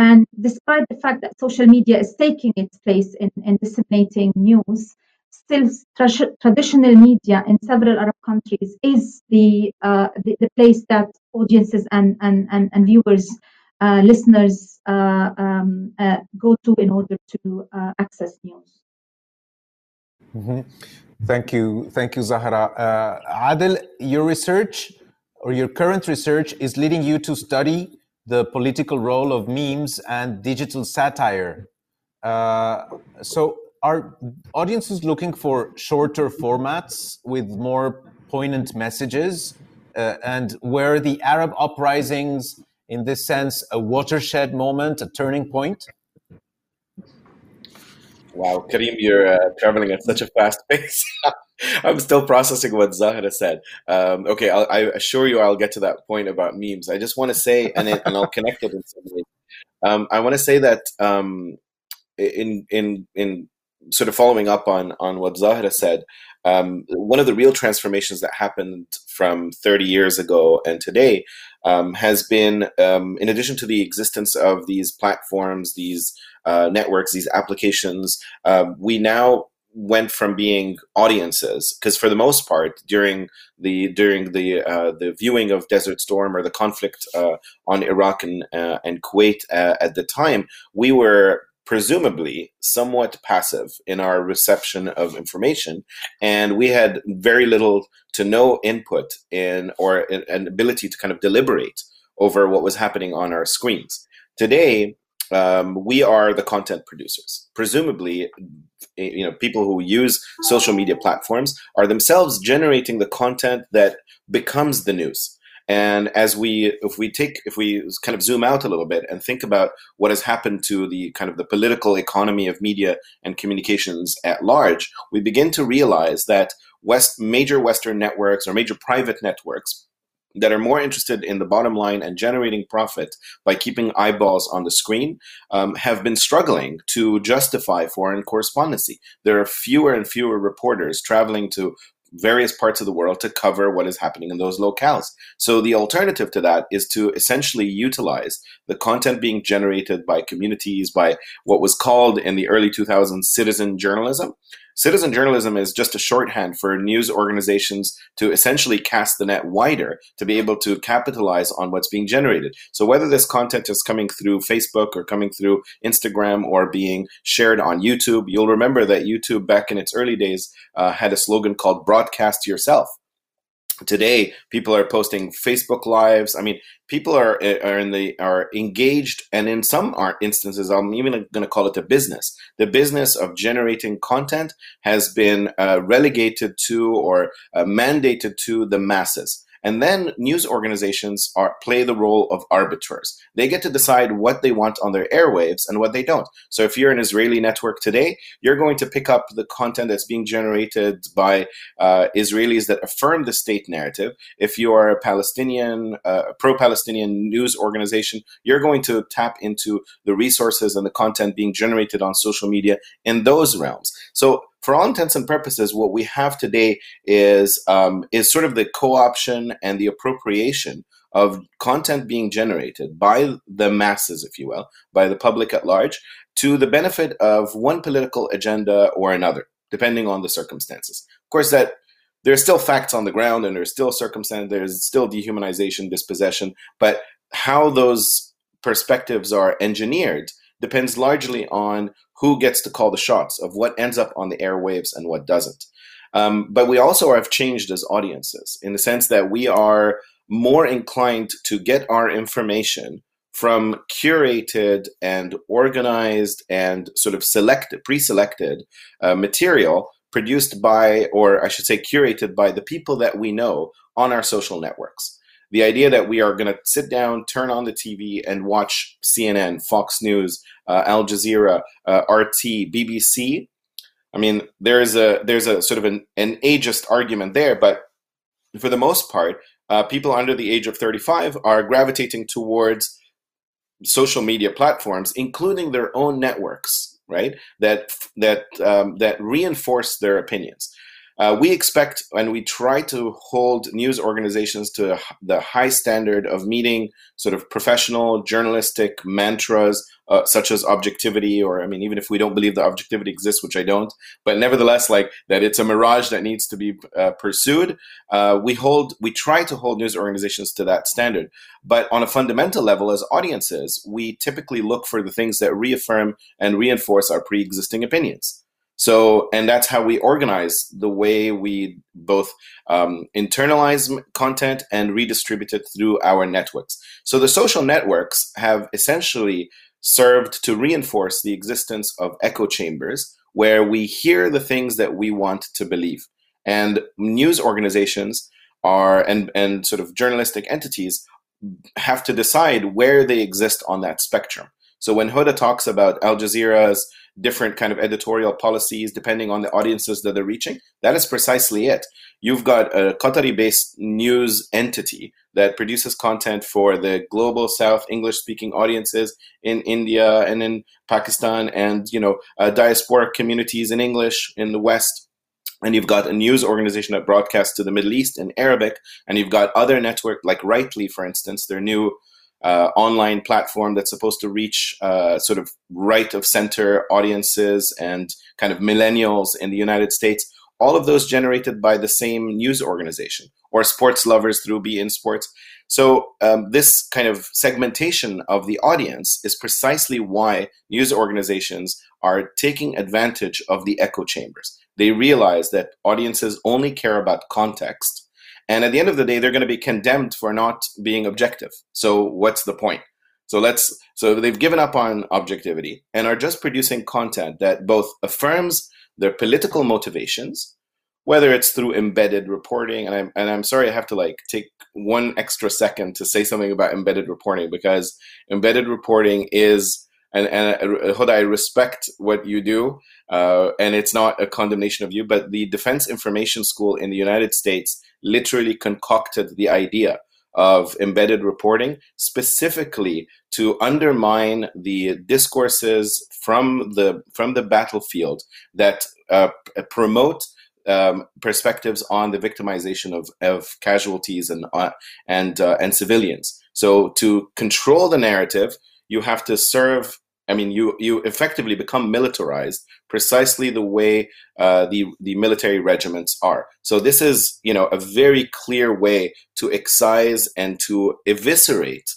And despite the fact that social media is taking its place in, in disseminating news, still tra- traditional media in several Arab countries is the, uh, the, the, place that audiences and, and, and, and viewers, uh, listeners uh, um, uh, go to in order to uh, access news. Mm-hmm. Thank you. Thank you, Zahra. Uh, Adel, your research or your current research is leading you to study the political role of memes and digital satire. Uh, so, are audiences looking for shorter formats with more poignant messages? Uh, and were the Arab uprisings, in this sense, a watershed moment, a turning point? Wow, Karim, you're uh, traveling at such a fast [laughs] pace. [laughs] I'm still processing what Zahra said. Um, okay, I'll, i assure you I'll get to that point about memes. I just want to say, and, it, and I'll connect it in some way. Um, I want to say that um, in in in sort of following up on on what Zahra said, um, one of the real transformations that happened from 30 years ago and today um, has been, um, in addition to the existence of these platforms, these uh, networks, these applications, uh, we now went from being audiences because for the most part during the during the uh, the viewing of Desert Storm or the conflict uh, on Iraq and uh, and Kuwait uh, at the time we were presumably somewhat passive in our reception of information and we had very little to no input in or an ability to kind of deliberate over what was happening on our screens. Today um, we are the content producers. Presumably eh, you know people who use social media platforms are themselves generating the content that becomes the news. And as we, if we take, if we kind of zoom out a little bit and think about what has happened to the kind of the political economy of media and communications at large, we begin to realize that West, major Western networks or major private networks that are more interested in the bottom line and generating profit by keeping eyeballs on the screen um, have been struggling to justify foreign correspondency. There are fewer and fewer reporters traveling to various parts of the world to cover what is happening in those locales. So the alternative to that is to essentially utilize the content being generated by communities, by what was called in the early 2000s citizen journalism, Citizen journalism is just a shorthand for news organizations to essentially cast the net wider to be able to capitalize on what's being generated. So, whether this content is coming through Facebook or coming through Instagram or being shared on YouTube, you'll remember that YouTube back in its early days uh, had a slogan called Broadcast Yourself today people are posting facebook lives. I mean people are are in the are engaged and in some instances i'm even going to call it a business. The business of generating content has been uh, relegated to or uh, mandated to the masses and then news organizations are play the role of arbiters. They get to decide what they want on their airwaves and what they don't. So if you're an Israeli network today, you're going to pick up the content that's being generated by uh, Israelis that affirm the state narrative. If you are a Palestinian, uh, pro-Palestinian news organization, you're going to tap into the resources and the content being generated on social media in those realms. So for all intents and purposes, what we have today is um, is sort of the co-option and the appropriation of content being generated by the masses, if you will, by the public at large, to the benefit of one political agenda or another, depending on the circumstances. Of course, that there's still facts on the ground, and there's still circumstance, there's still dehumanization, dispossession, but how those perspectives are engineered depends largely on who gets to call the shots of what ends up on the airwaves and what doesn't. Um, but we also have changed as audiences in the sense that we are more inclined to get our information from curated and organized and sort of selected, pre-selected uh, material produced by, or I should say, curated by the people that we know on our social networks the idea that we are going to sit down, turn on the TV, and watch CNN, Fox News, uh, Al Jazeera, uh, RT, BBC. I mean, there's a there's a sort of an, an ageist argument there, but for the most part, uh, people under the age of 35 are gravitating towards social media platforms, including their own networks, right? That that um, that reinforce their opinions. Uh, we expect and we try to hold news organizations to the high standard of meeting sort of professional journalistic mantras uh, such as objectivity or i mean even if we don't believe that objectivity exists which i don't but nevertheless like that it's a mirage that needs to be uh, pursued uh, we hold we try to hold news organizations to that standard. But on a fundamental level as audiences we typically look for the things that reaffirm and reinforce our pre-existing opinions so, and that's how we organize the way we both um, internalize content and redistribute it through our networks. So, the social networks have essentially served to reinforce the existence of echo chambers where we hear the things that we want to believe. And news organizations are, and, and sort of journalistic entities have to decide where they exist on that spectrum. So when Hoda talks about Al Jazeera's different kind of editorial policies depending on the audiences that they're reaching. That is precisely it. You've got a Qatari-based news entity that produces content for the global South English-speaking audiences in India and in Pakistan, and you know uh, diasporic communities in English in the West. And you've got a news organization that broadcasts to the Middle East in Arabic, and you've got other network like Rightly, for instance, their new uh, online platform that's supposed to reach uh, sort of right of center audiences and kind of millennials in the United States. All of those generated by the same news organization or sports lovers through beIN Sports. So um, this kind of segmentation of the audience is precisely why news organizations are taking advantage of the echo chambers. They realize that audiences only care about context and at the end of the day, they're going to be condemned for not being objective. So what's the point? So let's so they've given up on objectivity and are just producing content that both affirms their political motivations, whether it's through embedded reporting. And I'm and I'm sorry I have to like take one extra second to say something about embedded reporting because embedded reporting is and and Hoda, I respect what you do, uh, and it's not a condemnation of you, but the Defense Information School in the United States literally concocted the idea of embedded reporting specifically to undermine the discourses from the from the battlefield that uh, promote um, perspectives on the victimization of, of casualties and uh, and uh, and civilians. So to control the narrative, you have to serve. I mean, you you effectively become militarized, precisely the way uh, the the military regiments are. So this is you know a very clear way to excise and to eviscerate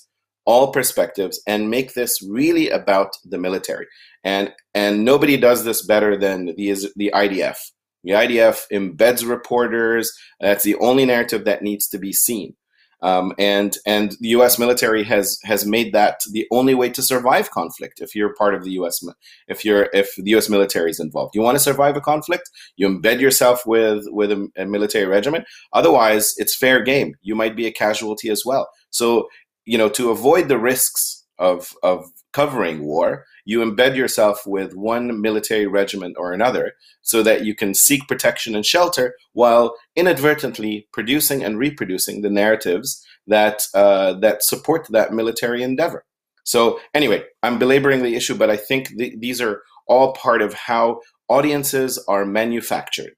all perspectives and make this really about the military. And and nobody does this better than the the IDF. The IDF embeds reporters. That's the only narrative that needs to be seen. Um, and and the U.S. military has has made that the only way to survive conflict. If you're part of the U.S. if you're if the U.S. military is involved, you want to survive a conflict, you embed yourself with with a, a military regiment. Otherwise, it's fair game. You might be a casualty as well. So you know to avoid the risks of of covering war, you embed yourself with one military regiment or another so that you can seek protection and shelter while inadvertently producing and reproducing the narratives that uh, that support that military endeavor. So anyway, I'm belaboring the issue, but I think th- these are all part of how audiences are manufactured.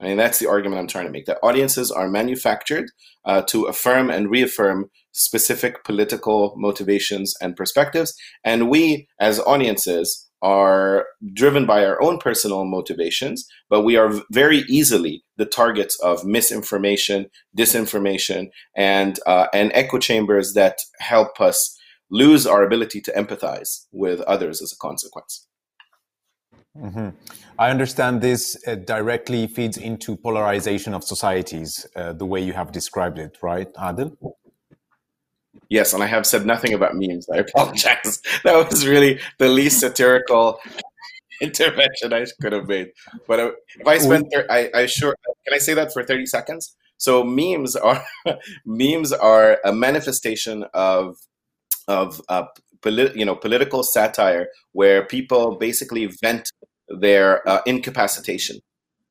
I mean, that's the argument I'm trying to make. That audiences are manufactured uh, to affirm and reaffirm specific political motivations and perspectives. And we, as audiences, are driven by our own personal motivations, but we are very easily the targets of misinformation, disinformation, and uh, and echo chambers that help us lose our ability to empathize with others as a consequence. Mm-hmm. I understand this uh, directly feeds into polarization of societies, uh, the way you have described it, right, Adel? Yes, and I have said nothing about memes. I apologize. [laughs] That was really the least satirical [laughs] intervention I could have made. But uh, if I spend, I, I sure can I say that for thirty seconds? So memes are [laughs] memes are a manifestation of of uh, polit- you know political satire where people basically vent their uh, incapacitation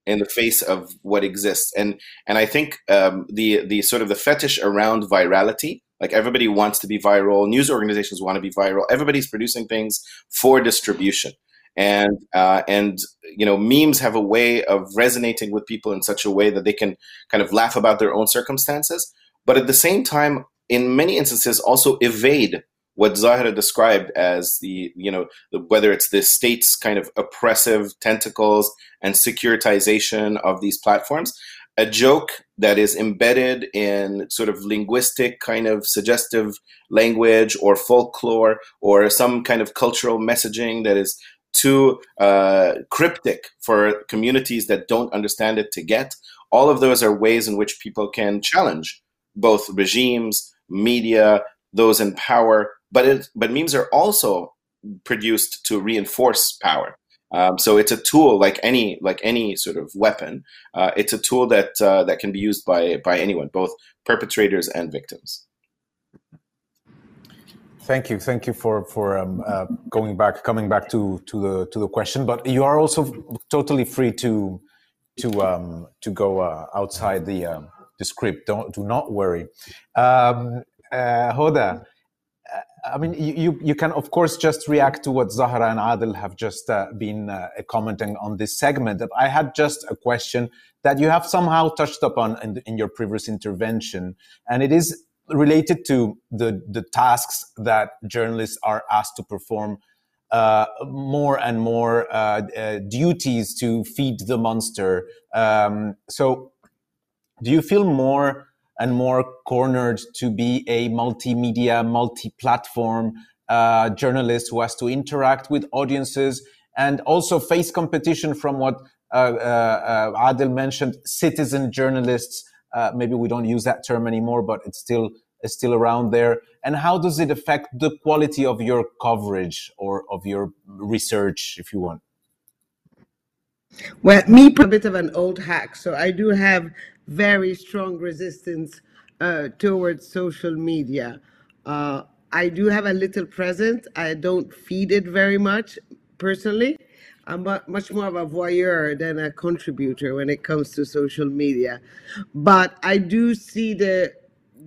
in the face of what exists and and i think um, the the sort of the fetish around virality like everybody wants to be viral. News organizations want to be viral. Everybody's producing things for distribution. And uh, and you know memes have a way of resonating with people in such a way that they can kind of laugh about their own circumstances. But at the same time in many instances also evade what Zahra described as the, you know, the, whether it's the state's kind of oppressive tentacles and securitization of these platforms, a joke that is embedded in sort of linguistic kind of suggestive language or folklore or some kind of cultural messaging that is too uh, cryptic for communities that don't understand it to get. All of those are ways in which people can challenge both regimes, media, those in power, but it, but memes are also produced to reinforce power. Um, so it's a tool like any like any sort of weapon. Uh, it's a tool that uh, that can be used by by anyone, both perpetrators and victims. Thank you, thank you for for um, uh, going back, coming back to to the to the question. But you are also totally free to to um, to go uh, outside the um, the script. Don't do not worry. Um, uh, Hoda, I mean, you, you can, of course, just react to what Zahra and Adel have just uh, been uh, commenting on this segment. I had just a question that you have somehow touched upon in, in your previous intervention, and it is related to the, the tasks that journalists are asked to perform uh, more and more uh, uh, duties to feed the monster. Um, so, do you feel more and more cornered to be a multimedia, multi-platform uh, journalist who has to interact with audiences and also face competition from what uh, uh, uh Adel mentioned, citizen journalists. Uh, maybe we don't use that term anymore, but it's still it's still around there. And how does it affect the quality of your coverage or of your research, if you want? Well, me, a bit of an old hack, so I do have very strong resistance uh, towards social media. Uh, I do have a little presence. I don't feed it very much personally. I'm much more of a voyeur than a contributor when it comes to social media. But I do see the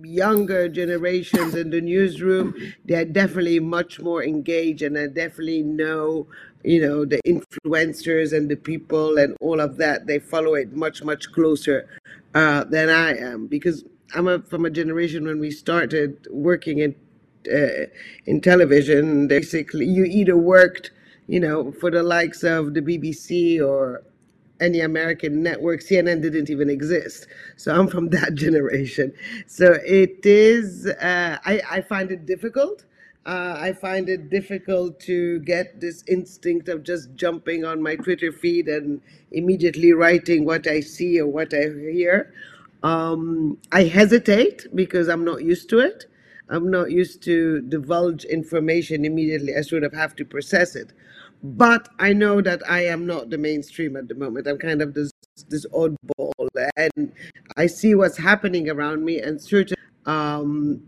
younger generations in the newsroom, they're definitely much more engaged and I definitely know, you know, the influencers and the people and all of that. They follow it much, much closer uh, than I am because I'm a, from a generation when we started working in uh, in television. Basically, you either worked, you know, for the likes of the BBC or any American network. CNN didn't even exist. So I'm from [laughs] that generation. So it is, uh, I, I find it difficult. Uh, I find it difficult to get this instinct of just jumping on my Twitter feed and immediately writing what I see or what I hear. Um, I hesitate because I'm not used to it. I'm not used to divulge information immediately. I sort of have to process it. But I know that I am not the mainstream at the moment. I'm kind of this this oddball, and I see what's happening around me, and certain um,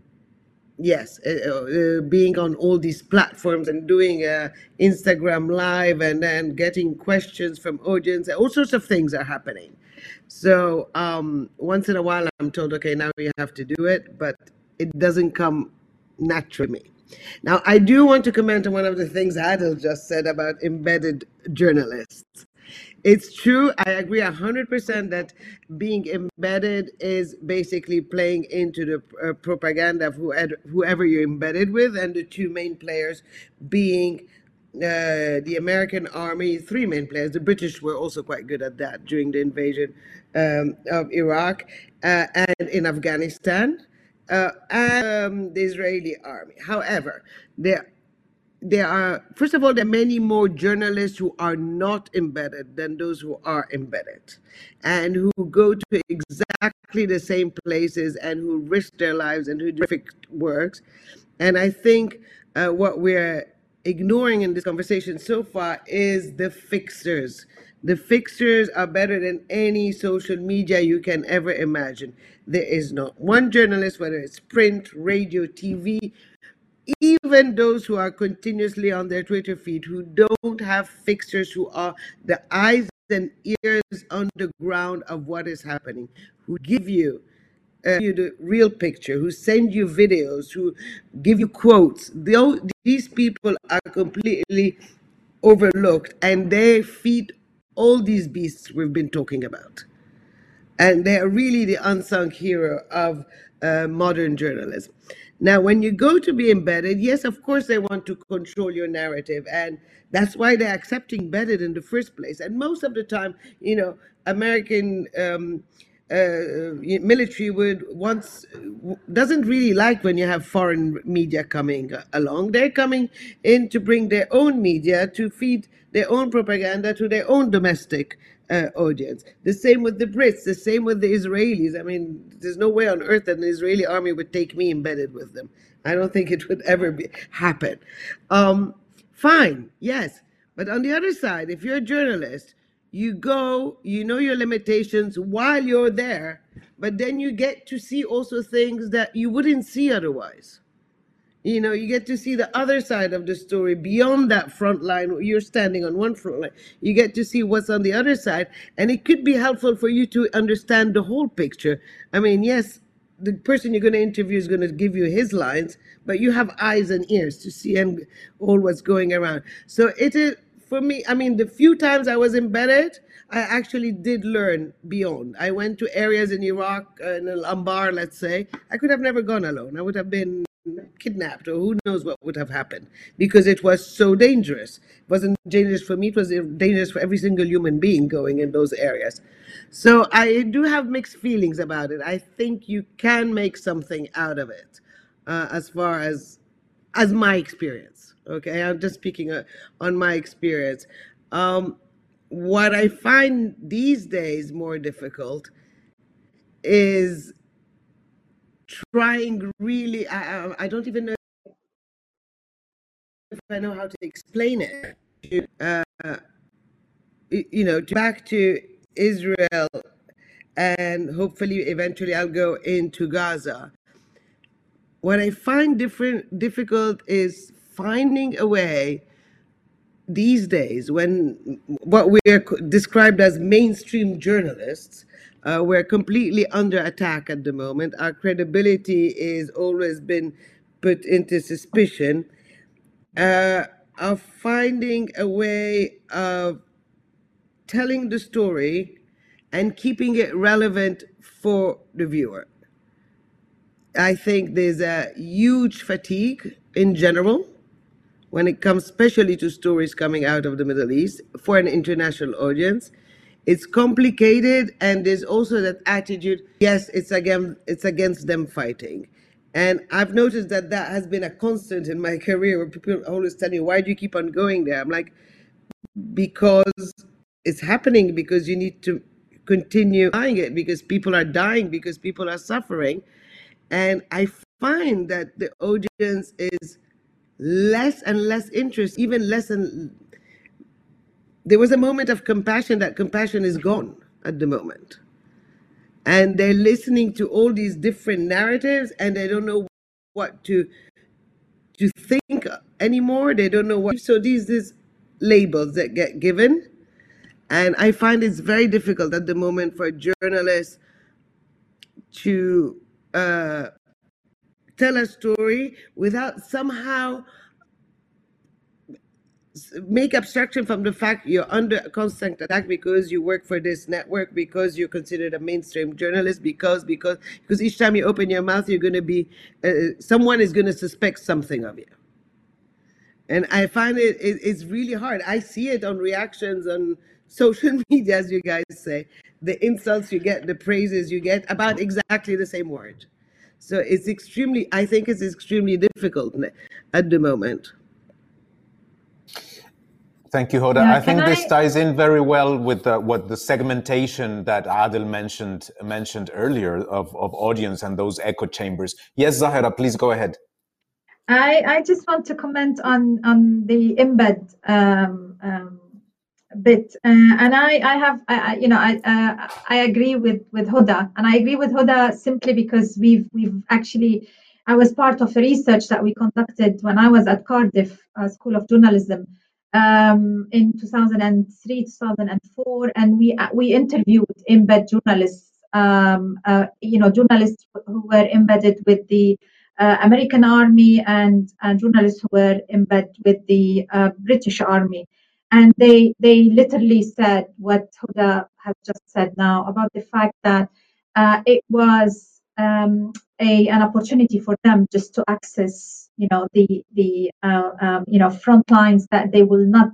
yes, uh, uh, being on all these platforms and doing a Instagram live and then getting questions from audience, all sorts of things are happening. So um, once in a while, I'm told, okay, now you have to do it, but it doesn't come naturally. Now, I do want to comment on one of the things Adel just said about embedded journalists. It's true. I agree 100% that being embedded is basically playing into the uh, propaganda of whoever, whoever you're embedded with, and the two main players being uh, the American army, three main players. The British were also quite good at that during the invasion um, of Iraq uh, and in Afghanistan uh, and um, the Israeli army. However, there there are first of all there are many more journalists who are not embedded than those who are embedded and who go to exactly the same places and who risk their lives and who do terrific works and i think uh, what we're ignoring in this conversation so far is the fixers the fixers are better than any social media you can ever imagine. There is not one journalist, whether it's print, radio, TV, even those who are continuously on their Twitter feed, who don't have fixers, who are the eyes and ears on the ground of what is happening, who give you uh, you the real picture, who send you videos, who give you quotes. These people are completely overlooked and they feed all these beasts we've been talking about. And they are really the unsung hero of uh, modern journalism. Now, when you go to be embedded, yes, of course, they want to control your narrative. And that's why they're accepting embedded in the first place. And most of the time, you know, American um, uh, military would once doesn't really like when you have foreign media coming along. They're coming in to bring their own media to feed their own propaganda to their own domestic uh, audience. The same with the Brits. The same with the Israelis. I mean, there's no way on earth that an Israeli army would take me embedded with them. I don't think it would ever be, happen. Um, fine, yes, but on the other side, if you're a journalist you go, you know your limitations while you're there, but then you get to see also things that you wouldn't see otherwise. You know, you get to see the other side of the story beyond that front line. You're standing on one front line. You get to see what's on the other side, and it could be helpful for you to understand the whole picture. I mean, yes, the person you're going to interview is going to give you his lines, but you have eyes and ears to see and all what's going around. So it is for me, I mean, the few times I was embedded, I actually did learn beyond. I went to areas in Iraq, uh, in Anbar, let's say. I could have never gone alone. I would have been kidnapped or who knows what would have happened because it was so dangerous. It wasn't dangerous for me, it was dangerous for every single human being going in those areas. So I do have mixed feelings about it. I think you can make something out of it uh, as far as as my experience. Okay, I'm just speaking uh, on my experience. Um, what I find these days more difficult is trying really. I, I don't even know if I know how to explain it. Uh, you know, back to Israel, and hopefully, eventually, I'll go into Gaza. What I find different difficult is finding a way these days when what we are described as mainstream journalists Uh, we're completely under attack at the moment. Our credibility is always been put into suspicion. Uh, of finding a way of telling the story and keeping it relevant for the viewer. I think there's a huge fatigue in general when it comes especially to stories coming out of the Middle East for an international audience. It's complicated and there's also that attitude, yes, it's again it's against them fighting. And I've noticed that that has been a constant in my [laughs] career where people always tell me, why do you keep on going there? I'm like, because it's happening because you need to continue buying it because people are dying, because people are suffering. And I find that the audience is less and less interest, even less and there was a moment of compassion. That compassion is gone at the moment. And they're listening to all these different narratives and they don't know what to to think anymore. They don't know what so these these labels that get given. And I find it's very difficult at the moment for journalists to uh, tell a story without somehow make abstraction from the fact you're under constant attack because you work for this network because you're considered a mainstream journalist because because because each time you open your mouth you're going to be uh, someone is going to suspect something of you. And i find it, it, it's really hard. I see it on reactions on social [laughs] media as you guys say. The insults you get the praises you get about exactly the same word. So it's extremely i think it's extremely difficult at the moment Thank you, Hoda. Yeah, I think this ties in very well with the, what the segmentation that Adel mentioned mentioned earlier of, of audience and those echo chambers. Yes, Zahra, please go ahead. I, I just want to comment on on the embed um, um, bit, uh, and I I have I, you know I uh, I agree with with Hoda, and I agree with Hoda simply because we've we've actually I was part of a research that we conducted when I was at Cardiff uh, School of Journalism um, in 2003, 2004, and we uh, we interviewed embed journalists, um, uh, you know, journalists who were embedded with the uh, American Army and, journalists who were embedded with the uh, British Army, and they they literally said what Hoda has just said now about the fact that uh, it was um, a an opportunity for them just to access you know the the uh, um, you know front lines that they will not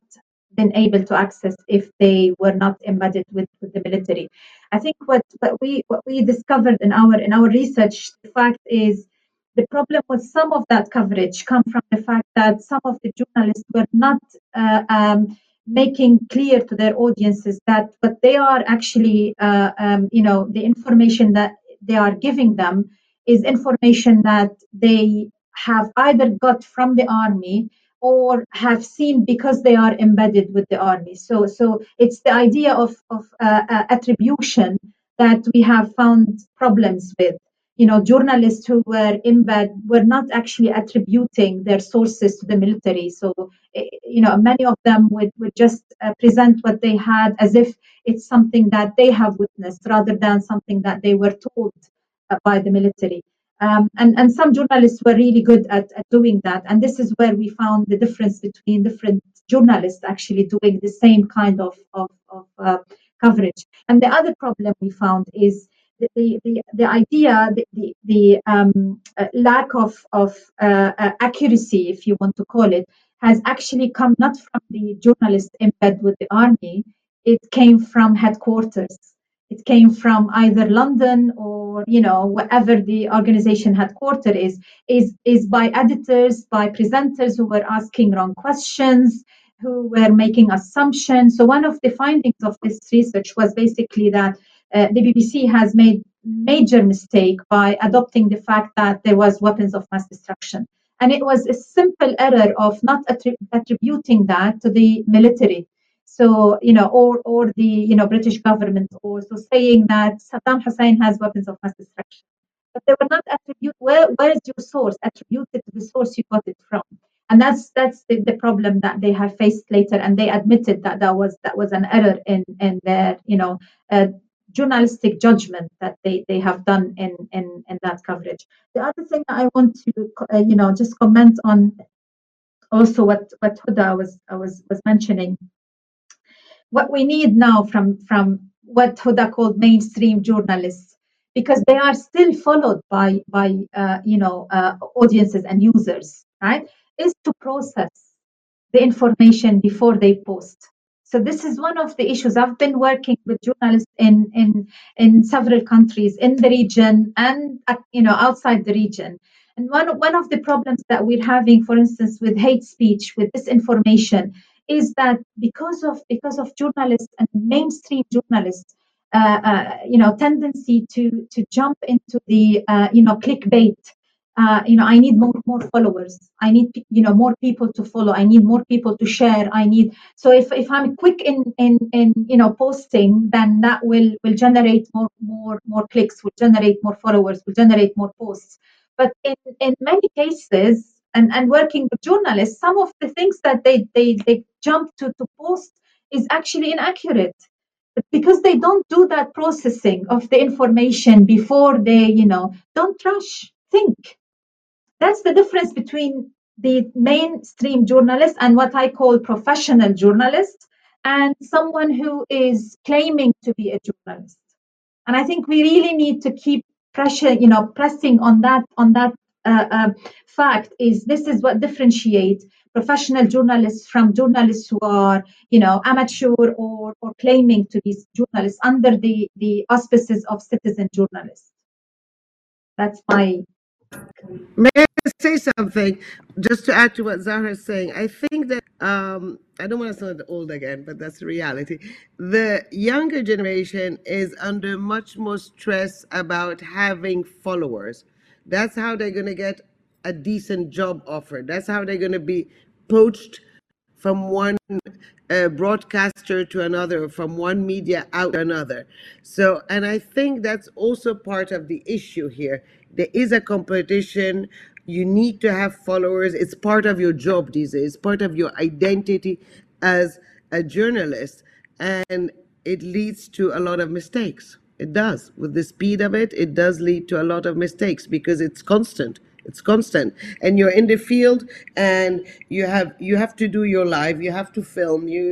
been able to access if they were not embedded with, with the military. I think what, what we what we discovered in our in our research, the fact is the problem with some of that coverage come from the fact that some of the journalists were not uh, um, making clear to their audiences that what they are actually uh, um, you know the information that they are giving them is information that they have either got from the army or have seen because they are embedded with the army. So, so it's the idea of, of uh, uh, attribution that we have found problems with. You know, journalists who were embedded were not actually attributing their sources to the military. So, eh, you know, many of them would, would just uh, present what they had as if it's something that they have witnessed rather than something that they were told by the military. Um, and, and some journalists were really good at, at doing that. And this is where we found the difference between different journalists actually doing the same kind of, of, of uh, coverage. And the other problem we found is the, the, the, idea, the, the, the um, uh, lack of, of uh, uh accuracy, if you want to call it, has actually come not from the journalist embed with the army, it came from headquarters it came from either London or you know wherever the organization headquarter is is is by editors by presenters who were asking wrong questions who were making assumptions. So one of the findings of this research was basically that uh, the BBC has made major mistake by adopting the fact that there was weapons of mass destruction. And it was a simple error of not attrib- attributing that to the military so, you know, or or the you know British government also saying that Saddam Hussein has weapons of mass destruction, but they were not attribute. Where where is your source? Attributed to the source you got it from, and that's that's the, the problem that they have faced later, and they admitted that that was that was an error in in their you know uh, journalistic judgment that they, they have done in, in, in that coverage. The other thing that I want to, uh, you know, just comment on also what, what Hoda was, was, was mentioning. What we need now from, from what Hoda called mainstream journalists, because they are still followed by, by uh, you know, uh, audiences and users, right, is to process the information before they post so this is one of the issues. I've been working with journalists in in in several countries in the region and you know outside the region. And one one of the problems that we're having, for instance, with hate speech, with disinformation, is that because of because of journalists and mainstream journalists, uh, uh, you know, tendency to to jump into the uh, you know clickbait uh, you know i need more more followers. I need you know more people to follow. I need more people to share. I need so if, if i'm quick in in in you know posting then that will will generate more more more clicks will generate more followers will generate more posts. But in in many cases and and working with journalists some of the things that they they they jump to to post is actually inaccurate because they don't do that processing of the information before they you know don't rush think that's the difference between the mainstream journalist and what I call professional journalist and someone who is claiming to be a journalist. And I think we really need to keep pressure, you know, pressing on that on that fact is this is what differentiates professional journalists from journalists who are, you know, amateur or, or claiming to be journalists under the, the auspices of citizen journalists. That's my May I say something just to add to what Zahra is saying? I think that um, I don't want to sound old again, but that's the reality. The younger generation is under much more stress about having followers. That's how they're going to get a decent job offer. That's how they're going to be poached from one uh, broadcaster to another, from one media out to another. So, and I think that's also part of the issue here there is a competition. You need to have followers. It's part of your job these days, part of your identity as a journalist. And it leads to a lot of mistakes. It does. With the speed of it, it does lead to a lot of mistakes because it's constant. It's constant. And you're in the field and you have you have to do your live you have to film. You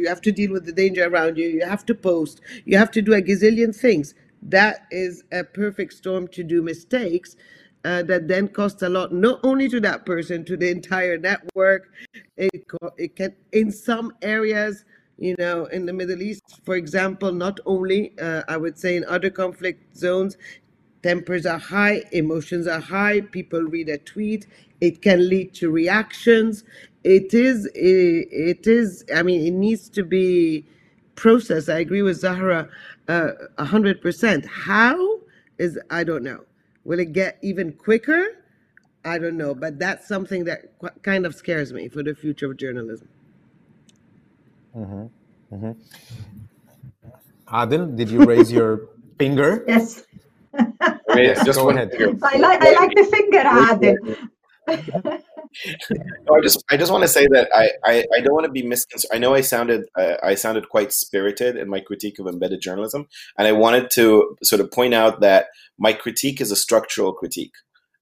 you have to deal with the danger around you. You have to post. You have to do a gazillion things. That is a perfect storm to do mistakes uh, that then cost a lot, not only to that person, to the entire network. It, it can, in some areas, you know, in the Middle East, for example, not only, uh, I would say, in other conflict zones, tempers are high, emotions are high, people read a tweet, it can lead to reactions. It is, it, it is, I mean, it needs to be processed. I agree with Zahra uh, a hundred percent. How is I don't know. Will it get even quicker? I don't know, but that's something that kind of scares me for the future of journalism. Mm-hmm. Mm-hmm. Adel, did you raise your finger? [laughs] Yes. yes, just go ahead. I like I like the finger, Adel. no, I just I just want to say that I, I, I don't want to be misconstrued. I know I sounded uh, I sounded quite spirited in my critique of embedded journalism, and I wanted to sort of point out that my critique is a structural critique.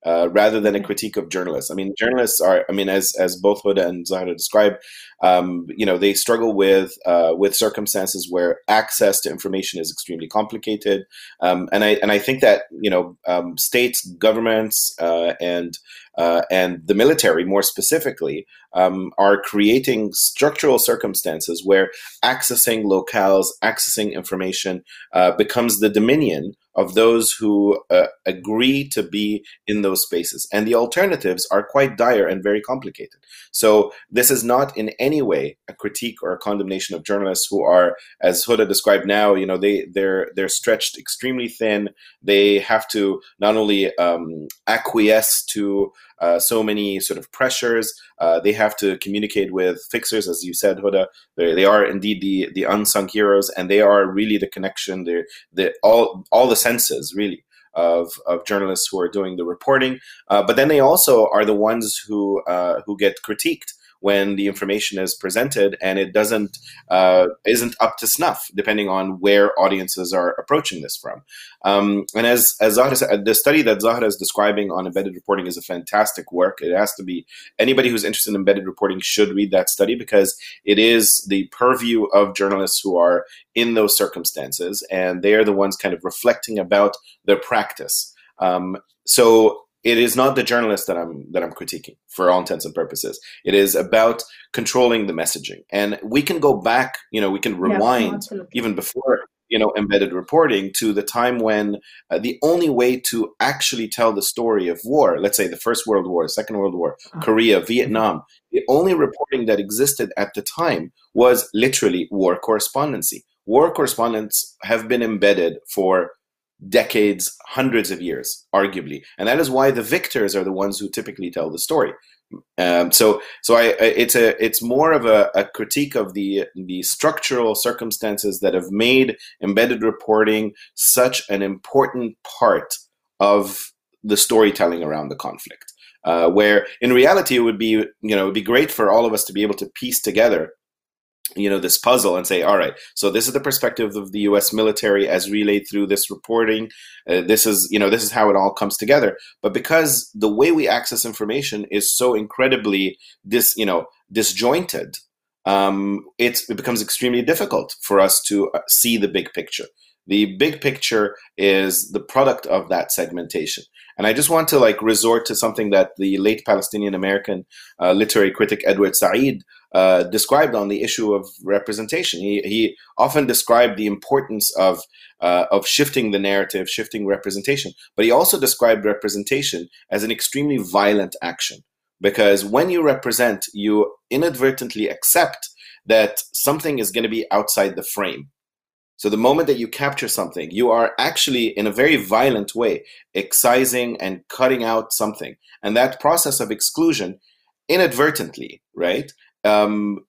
Uh, rather than a critique of journalists. I mean, journalists are, I mean, as as both Hoda and Zahra described, um, you know, they struggle with uh, with circumstances where access to information is extremely complicated, um, and I and I think that you know, um, states, governments, uh, and uh, and the military, more specifically, um, are creating structural circumstances where accessing locales, accessing information uh, becomes the dominion of those who uh, agree to be in those spaces. And the alternatives are quite dire and very complicated. So, this is not in any way a critique or a condemnation of journalists who are, as Hoda described now, you know, they, they're, they're stretched extremely thin. They have to not only um, acquiesce to uh, so many sort of pressures. Uh, they have to communicate with fixers, as you said, Hoda. They, they are indeed the the unsung heroes, and they are really the connection. They're the all all the senses really of, of journalists who are doing the reporting. Uh, but then they also are the ones who uh, who get critiqued when the information is presented and it doesn't uh, isn't up to snuff, depending on where audiences are approaching this from. Um, and as as Zahra said, the study that Zahra is describing on embedded reporting is a fantastic work. It has to be anybody who's interested in embedded reporting should read that study because it is the purview of journalists who are in those circumstances, and they are the ones kind of reflecting about their practice. Um, so it is not the journalist that I'm that I'm critiquing for all intents and purposes. It is about controlling the messaging, and we can go back. You know, we can rewind yeah, even before you know embedded reporting to the time when uh, the only way to actually tell the story of war, let's say the First World War, Second World War, oh. Korea, Vietnam, the only reporting that existed at the time was literally war correspondency. War correspondents have been embedded for decades, hundreds of years, arguably, and that is why the victors are the ones who typically tell the story. Um, so, so I, it's a, it's more of a, a, critique of the the structural circumstances that have made embedded reporting such an important part of the storytelling around the conflict. Uh, where in reality it would be, you know, it would be great for all of us to be able to piece together you know this puzzle and say all right so this is the perspective of the us military as relayed through this reporting. Uh, this is you know this is how it all comes together. But because the way we access information is so incredibly dis you know disjointed um, it becomes extremely difficult for us to uh, see the big picture. The big picture is the product of that segmentation. And i just want to like resort to something that the late palestinian american uh, literary critic edward said uh, described on the issue of representation. He, he often described the importance of uh, of shifting the narrative, shifting representation, but he also described representation as an extremely violent action because when you represent, you inadvertently accept that something is going to be outside the frame. So the moment that you capture something, you are actually in a very violent way excising and cutting out something. And that process of exclusion inadvertently, right, um,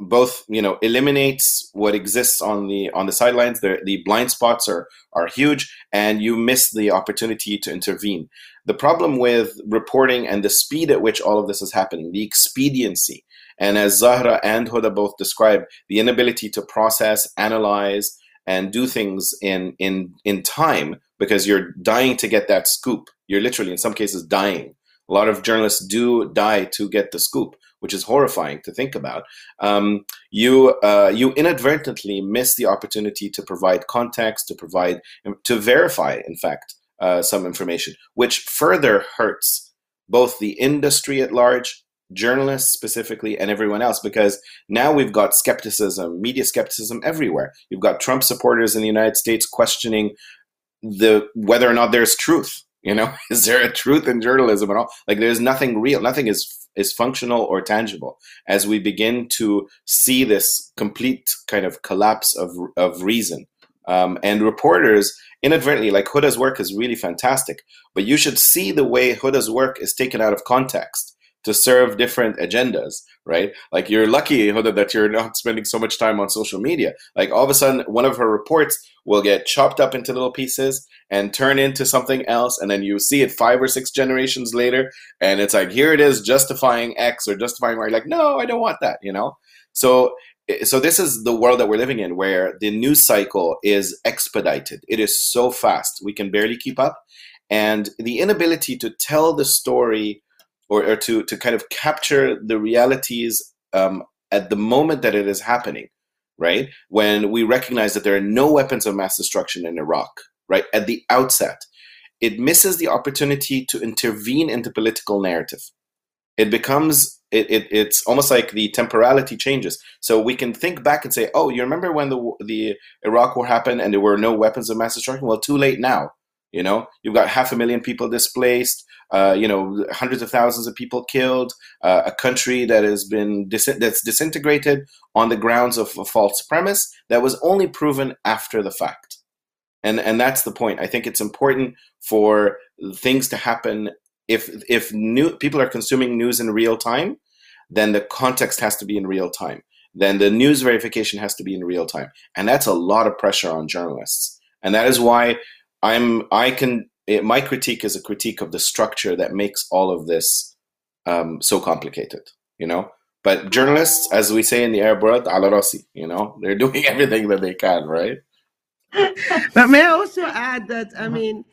both you know eliminates what exists on the on the sidelines. The, the blind spots are are huge and you miss the opportunity to intervene. The problem with reporting and the speed at which all of this is happening the expediency and as zahra and hoda both described the inability to process analyze and do things in in in time because you're dying to get that scoop. You're literally in some cases dying. A lot of journalists do die to get the scoop which is horrifying to think about, um, you uh, you inadvertently miss the opportunity to provide context, to provide to verify, in fact, uh, some information, which further hurts both the industry at large, journalists specifically, and everyone else, because now we've got skepticism, media skepticism everywhere. You've got Trump supporters in the United States questioning the whether or not there's truth. You know, [laughs] is there a truth in journalism at all? Like, there's nothing real. Nothing is is functional or tangible as we begin to see this complete kind of collapse of, of reason. Um, and reporters inadvertently, like Hoda's work is really fantastic, but you should see the way Hoda's work is taken out of context to serve different agendas, right? Like you're lucky, Hoda, that you're not [laughs] spending so much time on social media. Like all of a sudden, one of her reports will get chopped up into little pieces and turn into something else, and then you see it five or six generations later, and it's like here it is justifying X or justifying Y. Like no, I don't want that, you know. So eh, so this is the world that we're living in where the news cycle is expedited it is so fast we can barely keep up and the inability to tell the story or, or to, to kind of capture the realities um, at the moment that it is happening, right? When we recognize that there are no weapons of mass destruction in Iraq, right? At the outset, it misses the opportunity to intervene in the political narrative. It becomes it, it, it's almost like the temporality changes. So we can think back and say, "Oh, you remember when the the Iraq War happened and there were no weapons of mass destruction? Well, too late now. You know, you've got half a million people displaced. Uh, you know, hundreds of thousands of people killed, uh, a country that has been dis- that's disintegrated on the grounds of a false premise that was only proven after the fact. And and that's the point. I think it's important for things to happen if if new people are consuming news in real time, then the context has to be in real time. Then the news verification has to be in real time. And that's a lot of pressure on journalists. And that is why I'm I can it, my critique is a critique of the structure that makes all of this um, so complicated. You know, But journalists, as we say in the Arab world, ala rasi, you know, [laughs] they're doing everything that they can, right? [laughs] but may I also add that I mean,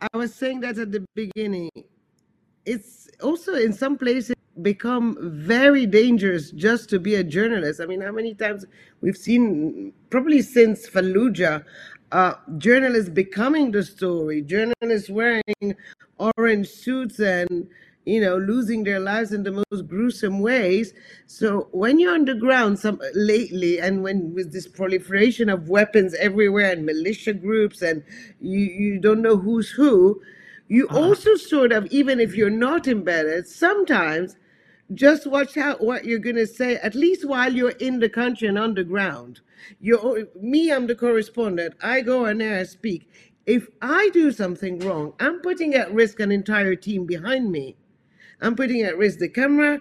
I was saying that at the beginning. It's also in some places become very dangerous just to be a journalist. I mean, how many times we've seen, probably since Fallujah, uh, journalists becoming the story, journalists wearing orange suits and you know losing their lives in the most gruesome ways. So when you're on the ground, some lately, and when with this proliferation of weapons everywhere and militia groups, and you you don't know who's who, you Uh-huh. also sort of even if you're not embedded, sometimes just watch out what you're going to say at least while you're in the country and underground you me i'm the correspondent. I go on there and speak. If i do something wrong i'm putting at risk an entire team behind me. I'm putting at risk the camera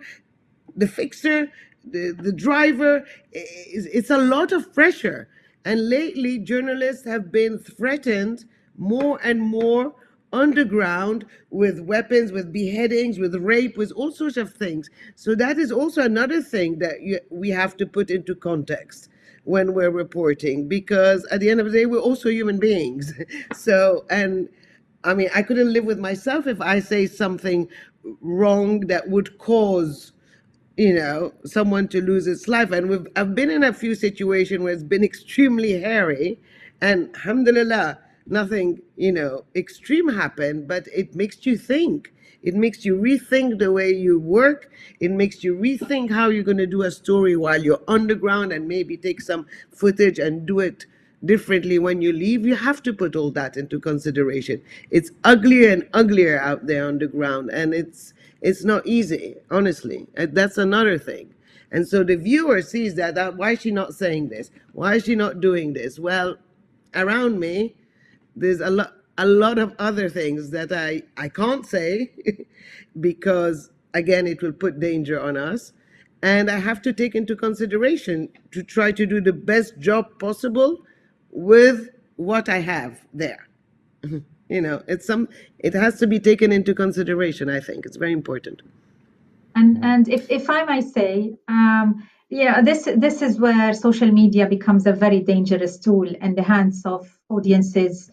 the fixer the, the driver. It's, it's a lot of pressure. And lately journalists have been threatened more and more underground with weapons, with beheadings, with rape, with all sorts of things. So that is also another thing that you, we have to put into context when we're reporting, because at the end of the day, we're also human beings. [laughs] So, and I mean, I couldn't live with myself if I say something wrong that would cause you know someone to lose its life and we've i've been in a few situations where it's been extremely hairy and alhamdulillah nothing you know extreme happened but it makes you think. It makes you rethink the way you work. It makes you rethink how you're going to do a story while you're underground and maybe take some footage and do it differently when you leave. You have to put all that into consideration. It's uglier and uglier out there on the ground and it's it's not easy honestly. Uh, that's another thing. And so the viewer sees that, that why is she not saying this? Why is she not doing this? Well around me there's a lot a lot of other things that i i can't say [laughs] because again it will put danger on us. And i have to take into consideration to try to do the best job possible with what i have there. [laughs] You know it's some it has to be taken into consideration i think. It's very important. And and if, if I may say, um, yeah, this this is where social media becomes a very dangerous tool in the hands of audiences,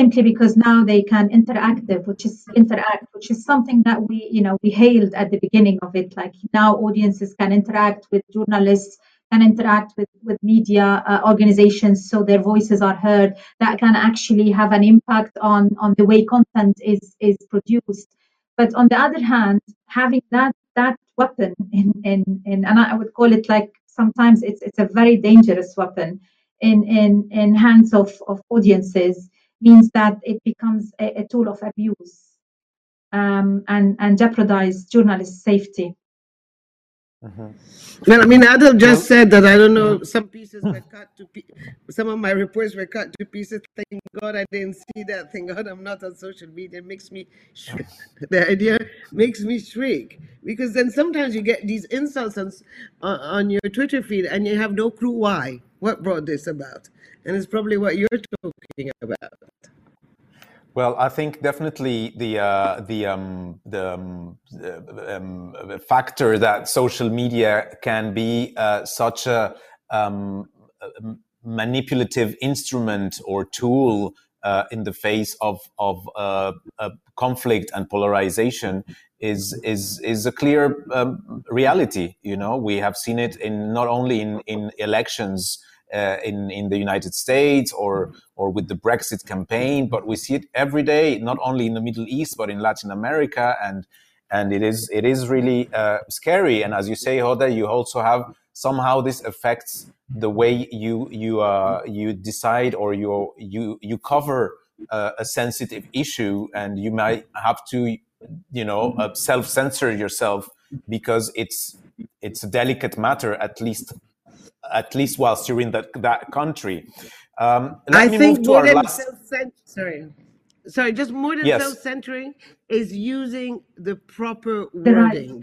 simply because now they can interactive, which is interact, which is something that we you know we hailed at the beginning of it. Like now audiences can interact with journalists, can interact with with media uh, organizations, so their voices are heard. That can actually have an impact on on the way content is is produced. But on the other hand, having that that weapon in in, in and I would call it like sometimes it's it's a very dangerous weapon in in in hands of of audiences means that it becomes a, a tool of abuse um, and and jeopardize journalist safety. well i mean adel just said that i don't know some pieces were [laughs] cut to pe- some of my reports were cut to pieces. Thank god i didn't see that. Thank god i'm not on social media. It makes me shriek. [laughs] the idea makes me shriek. Because then sometimes you get these insults on, on on your twitter feed and you have no clue why what brought this about and it's probably what you're talking about Well, I think definitely the uh, the um, the um, um, factor that social media can be uh, such a um, uh, manipulative instrument or tool uh, in the face of of uh, conflict and polarization is is is a clear um, reality. You know, we have seen it in not only in in elections uh, in in the United States or or with the Brexit campaign, but we see it every day, not only in the Middle East but in Latin America, and and it is it is really uh, scary. And as you say, Hoda, you also have somehow this affects the way you you uh, you decide or you you you cover uh, a sensitive issue, and you might have to you know uh, self censor yourself because it's it's a delicate matter at least at least whilst you're in that that country. Um, let I me think move to more our than last. self sorry, sorry, just more than Yes. self-centering is using the proper wording.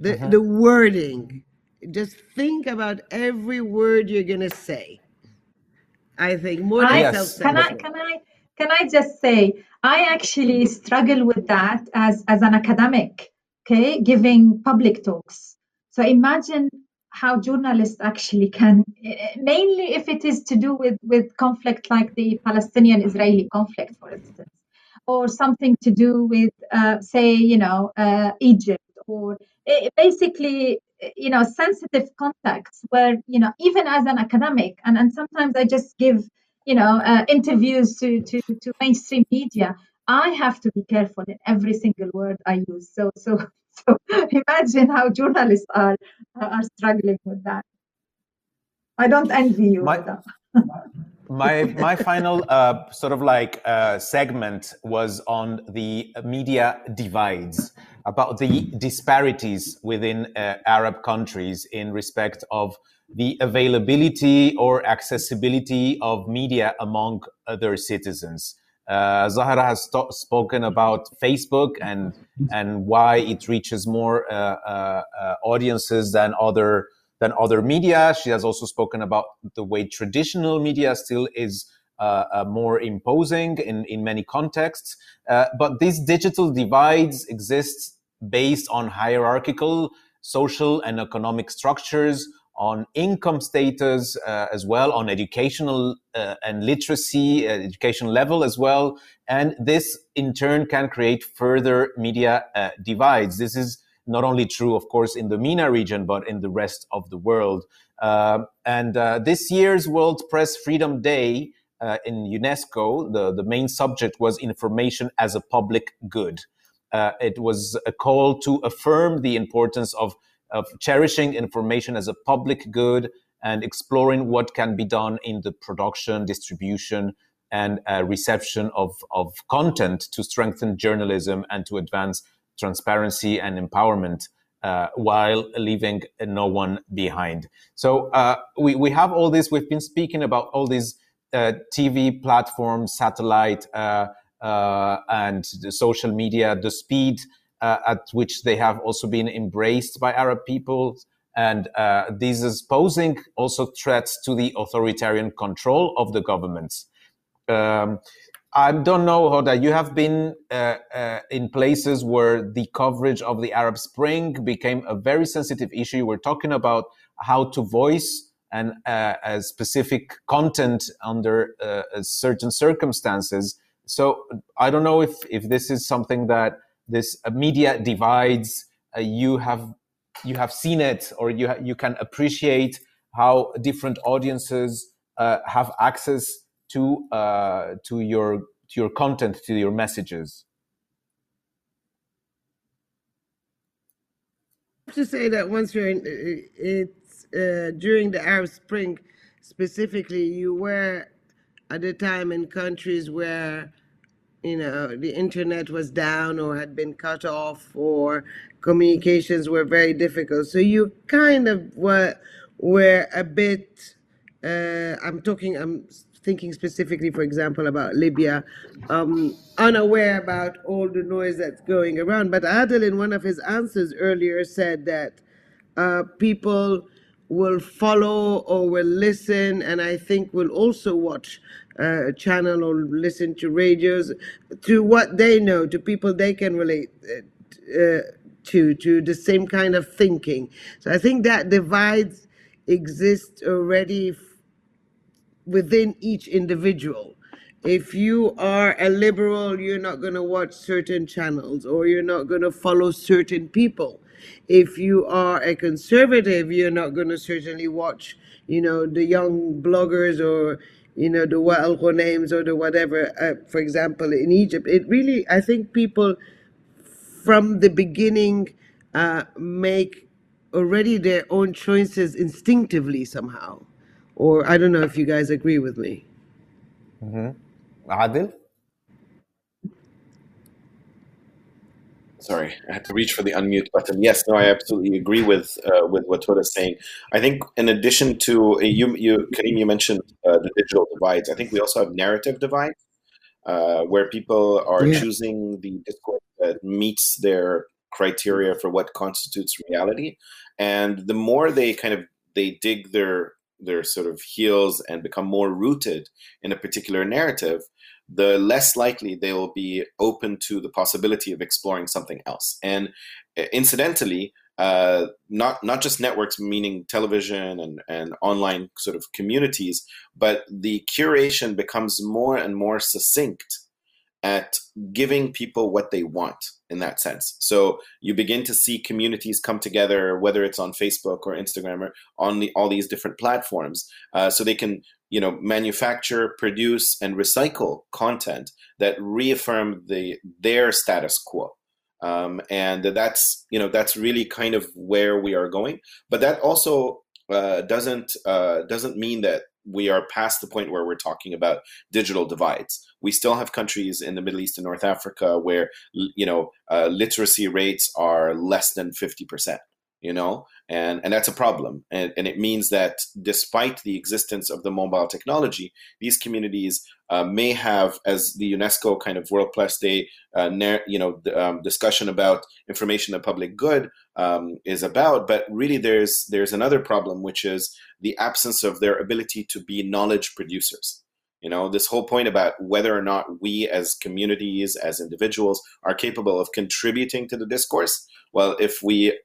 The Mhm. the wording. Just think about every word you're gonna say. I think more than I Yes. can I self-centering. can I can I just say I actually struggle with that as as an academic, okay, giving public talks. So imagine how journalists actually can, mainly if it is to do with, with conflict like the Palestinian Israeli conflict, for instance, or something to do with, uh, say, you know, uh, Egypt, or eh, basically, you know, sensitive contexts where, you know, even as an academic, and, and sometimes I just give, you know, uh, interviews to, to, to mainstream media, I have to be careful in every single word I use. So, so, so [laughs] imagine how journalists are are struggling with that. I don't envy you. My, [laughs] my my final uh, sort of like uh, segment was on the media divides about the disparities within uh, Arab countries in respect of the availability or accessibility of media among their citizens. Uh, Zahra has spoken about Facebook and and why it reaches more uh, uh, uh, audiences than other than other media. She has also spoken about the way traditional media still is uh, uh, more imposing in in many contexts. but these digital divides exist based on hierarchical social and economic structures on income status uh, as well, on educational uh, and literacy, uh, education level as well. And this in turn can create further media uh, divides. This is not only true, of course, in the MENA region, but in the rest of the world. Um, and uh, this year's World Press Freedom Day uh, in UNESCO, the, the main subject was information as a public good. it was a call to affirm the importance of of cherishing information as a public good and exploring what can be done in the production, distribution, and uh, reception of, of content to strengthen journalism and to advance transparency and empowerment uh, while leaving no one behind. So uh, we, we have all this, we've been speaking about all these uh, TV platforms, satellite, uh, uh, and the social media, the speed uh, at which they have also been embraced by Arab peoples. And uh, this is posing also threats to the authoritarian control of the governments. Um, I don't know, Hoda, you have been uh, uh, in places where the coverage of the Arab Spring became a very sensitive issue. We're talking about how to voice and uh, a specific content under uh, certain circumstances. So I don't know if, if this is something that this uh, media divides. Uh, you have you have seen it, or you ha- you can appreciate how different audiences uh, have access to uh, to your to your content, to your messages. To say that once you're in, it's uh, during the Arab Spring, specifically, you were at the time in countries where you know, the internet was down or had been cut off or communications were very difficult. So you kind of were, were a bit, uh, I'm talking, I'm thinking specifically, for example, about Libya, um, unaware about all the noise that's going around. But Adel, in one of his answers earlier, said that uh, people will follow or will listen, and I think will also watch uh, channel or listen to radios to what they know, to people they can relate uh, uh, to, to the same kind of thinking. So I think that divides exist already within each individual. If you are a liberal, you're not going to watch certain channels or you're not going to follow certain people. If you are a conservative, you're not going to certainly watch, you know, the young bloggers or you know, the Wa'al names or the whatever, uh, for example, in Egypt, it really, I think people from the beginning uh, make already their own choices instinctively somehow. Or I don't know if you guys agree with me. Mm-hmm. Adel? Sorry, I had to reach for the unmute button. Yes, no, I absolutely agree with uh, with what is saying. I think in addition to uh, you, you Karim, you mentioned uh, the digital divides. I think we also have narrative divides, uh, where people are yeah. choosing the discourse that meets their criteria for what constitutes reality, and the more they kind of they dig their their sort of heels and become more rooted in a particular narrative, the less likely they will be open to the possibility of exploring something else. And uh, incidentally, uh, not not just networks, meaning television and and online sort of communities, but the curation becomes more and more succinct at giving people what they want in that sense. So you begin to see communities come together, whether it's on Facebook or Instagram or on the, all these different platforms, uh, so they can you know manufacture, produce, and recycle content that reaffirm the their status quo. Um, and that's you know that's really kind of where we are going. But that also uh, doesn't uh, doesn't mean that we are past the point where we're talking about digital divides. We still have countries in the Middle East and North Africa where you know uh, literacy rates are less than fifty percent. You know, and and that's a problem, and and it means that despite the existence of the mobile technology, these communities uh, may have, as the UNESCO kind of World Press Day, uh, you know, um, discussion about information the public good um, is about. But really, there's there's another problem, which is the absence of their ability to be knowledge producers. You know, this whole point about whether or not we as communities, as individuals, are capable of contributing to the discourse. Well, if we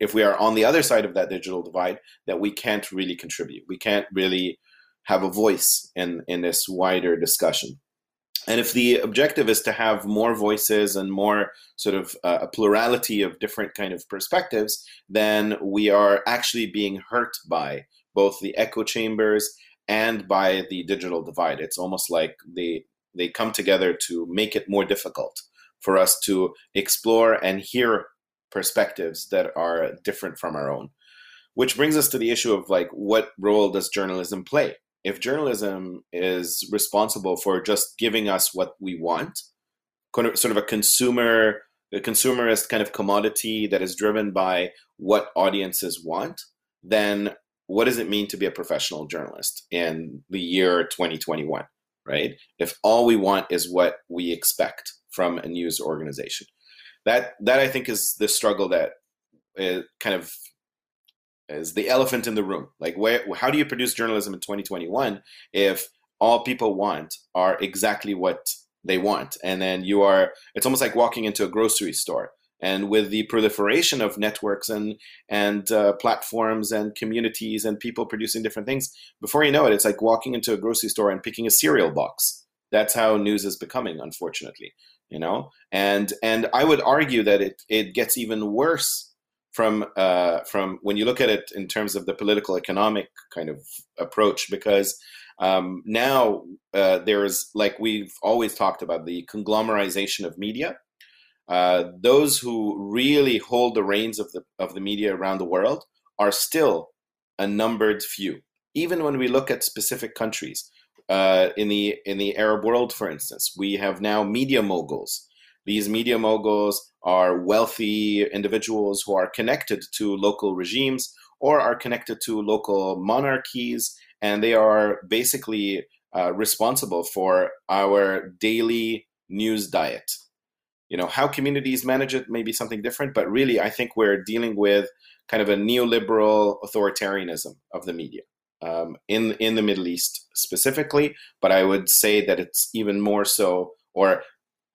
if we are on the other side of that digital divide, that we can't really contribute. We can't really have a voice in in this wider discussion. And if the objective is to have more voices and more sort of uh, a plurality of different kind of perspectives, then we are actually being hurt by both the echo chambers and by the digital divide. It's almost like they they come together to make it more difficult for us to explore and hear perspectives that are different from our own. Which brings us to the issue of like what role does journalism play? If journalism is responsible for just giving us what we want, sort of a consumer a consumerist kind of commodity that is driven by what audiences want, then what does it mean to be a professional journalist in the year 2021 right if all we want is what we expect from a news organization that that i think is the struggle that uh, kind of is the elephant in the room. Like where how do you produce journalism in 2021 if all people want are exactly what they want? And then you are it's almost like walking into a grocery store. And with the proliferation of networks and and uh, platforms and communities and people producing different things before you know it it's like walking into a grocery store and picking a cereal box. That's how news is becoming unfortunately you know and and i would argue that it it gets even worse from uh, from when you look at it in terms of the political economic kind of approach because um, now uh, there's like we've always talked about the conglomerization of media uh, those who really hold the reins of the of the media around the world are still a numbered few. Even when we look at specific countries, uh, in the in the Arab world, for instance, we have now media moguls. These media moguls are wealthy individuals who are connected to local regimes or are connected to local monarchies, and they are basically uh, responsible for our daily news diet you know how communities manage it may be something different but really i think we're dealing with kind of a neoliberal authoritarianism of the media um, in in the middle east specifically but i would say that it's even more so or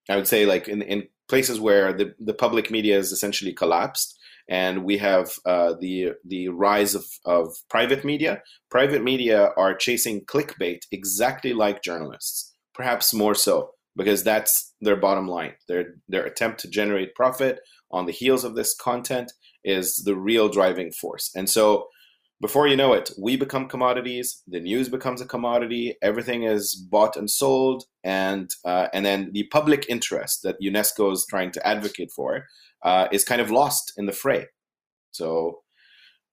i would say like in, in places where the, the public media is essentially collapsed and we have uh, the the rise of, of private media private media are chasing clickbait exactly like journalists perhaps more so because that's their bottom line. Their their attempt to generate profit on the heels of this content is the real driving force. And so before you know it, we become commodities. The news becomes a commodity. Everything is bought and sold, and uh, and then the public interest that UNESCO is trying to advocate for uh, is kind of lost in the fray. So,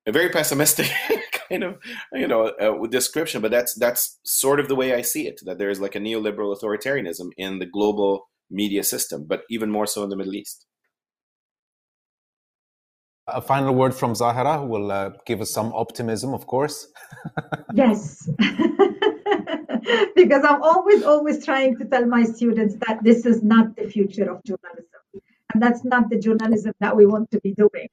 a very pessimistic [laughs] kind of you know uh, description, but that's that's sort of the way I see it. That there is like a neoliberal authoritarianism in the global media system, but even more so in the Middle East. A final word from Zahra, who will uh, give us some optimism, of course. [laughs] yes. [laughs] because I'm always, always trying to tell my students that this is not the future of journalism. And that's not the journalism that we want to be doing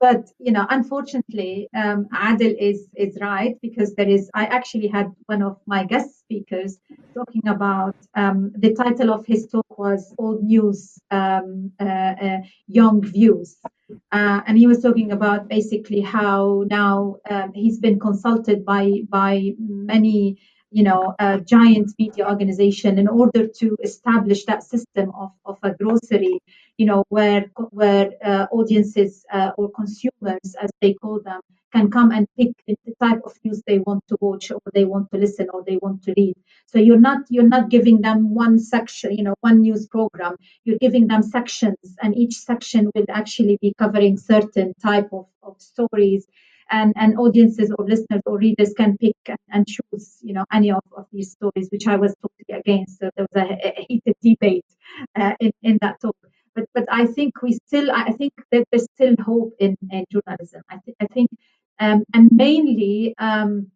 but you know unfortunately um, adel is is right because there is i actually had one of my guest speakers talking about um, the title of his talk was old news um, uh, uh, young views. Uh, and he was talking about basically how now um, he's been consulted by by many you know a giant media organization in order to establish that system of, of a grocery you know where where uh, audiences uh, or consumers as they call them can come and pick the type of news they want to watch or they want to listen or they want to read so you're not you're not giving them one section you know one news program you're giving them sections and each section will actually be covering certain type of, of stories and, and audiences or listeners or readers can pick and choose, you know, any of, of these stories, which I was totally against. So there was a, a heated debate uh, in, in that talk. But, but I think we still, I think that there's still hope in, in journalism. I, th- I think, um, and mainly um,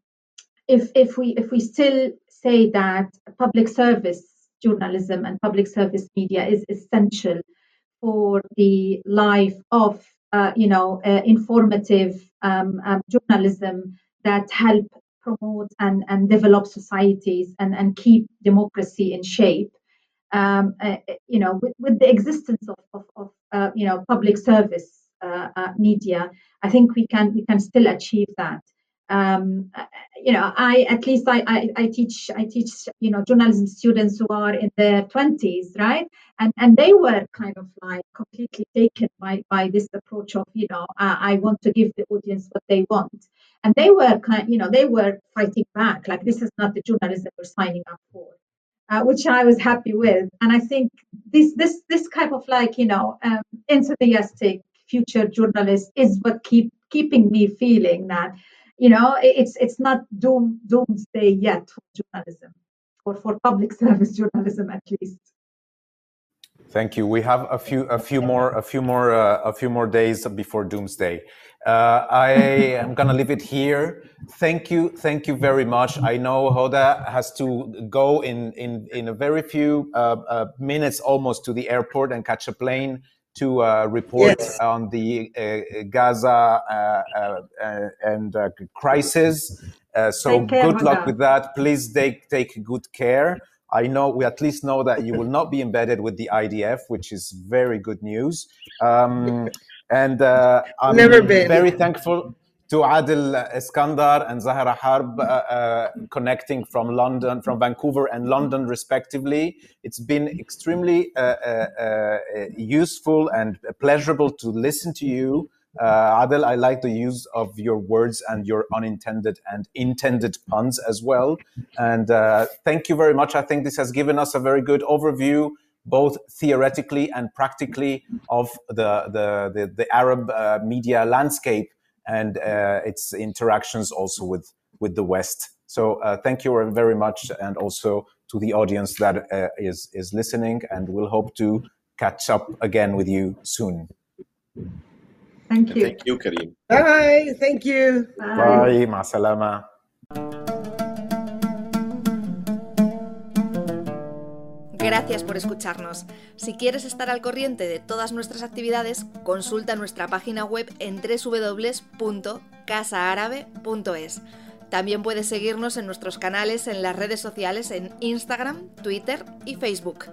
if, if we if we still say that public service journalism and public service media is essential for the life of uh, you know, uh, informative um, um, journalism that help promote and, and develop societies and, and keep democracy in shape. Um, uh, you know, with, with, the existence of, of, of uh, you know public service uh, uh, media, I think we can we can still achieve that um, you know, I at least I, I, I teach I teach you know journalism students who are in their twenties, right? And and they were kind of like completely taken by by this approach of you know I, I want to give the audience what they want, and they were kind you know they were fighting back like this is not the journalism we're signing up for. Uh, which I was happy with, and I think this this this type of like you know um, enthusiastic future journalist is what keep keeping me feeling that you know it's it's not doom doomsday yet for journalism or for public [laughs] service journalism at least thank you we have a few a few more a few more uh, a few more days before doomsday uh, I am gonna leave it here. Thank you, thank you very much. I know Hoda has to go in in in a very few uh, uh minutes, almost to the airport and catch a plane to uh, report yes. on the uh, Gaza uh, uh, and uh, crisis. so care, good luck with that. Please take take good care. I know we at least know that you will not be embedded with the IDF, which is very good news. Um, and I'm Never been. very thankful to Adel Iskandar and Zahra Harb uh, uh, connecting from London, from Vancouver and London, respectively. It's been extremely uh, uh, uh useful and pleasurable to listen to you. Uh, Adel, I like the use of your words and your unintended and intended puns as well. And thank you very much. I think this has given us a very good overview both theoretically and practically of the, the, the, the Arab media landscape and uh, its interactions also with with the West. So uh, thank you very much, and also to the audience that uh, is is listening, and we'll hope to catch up again with you soon. Thank you. Thank you, Karim. Bye. Thank you. Bye. Bye. salama. Gracias por escucharnos. Si quieres estar al corriente de todas nuestras actividades, consulta nuestra página web en www.casaarabe.es. También puedes seguirnos en nuestros canales en las redes sociales en Instagram, Twitter y Facebook.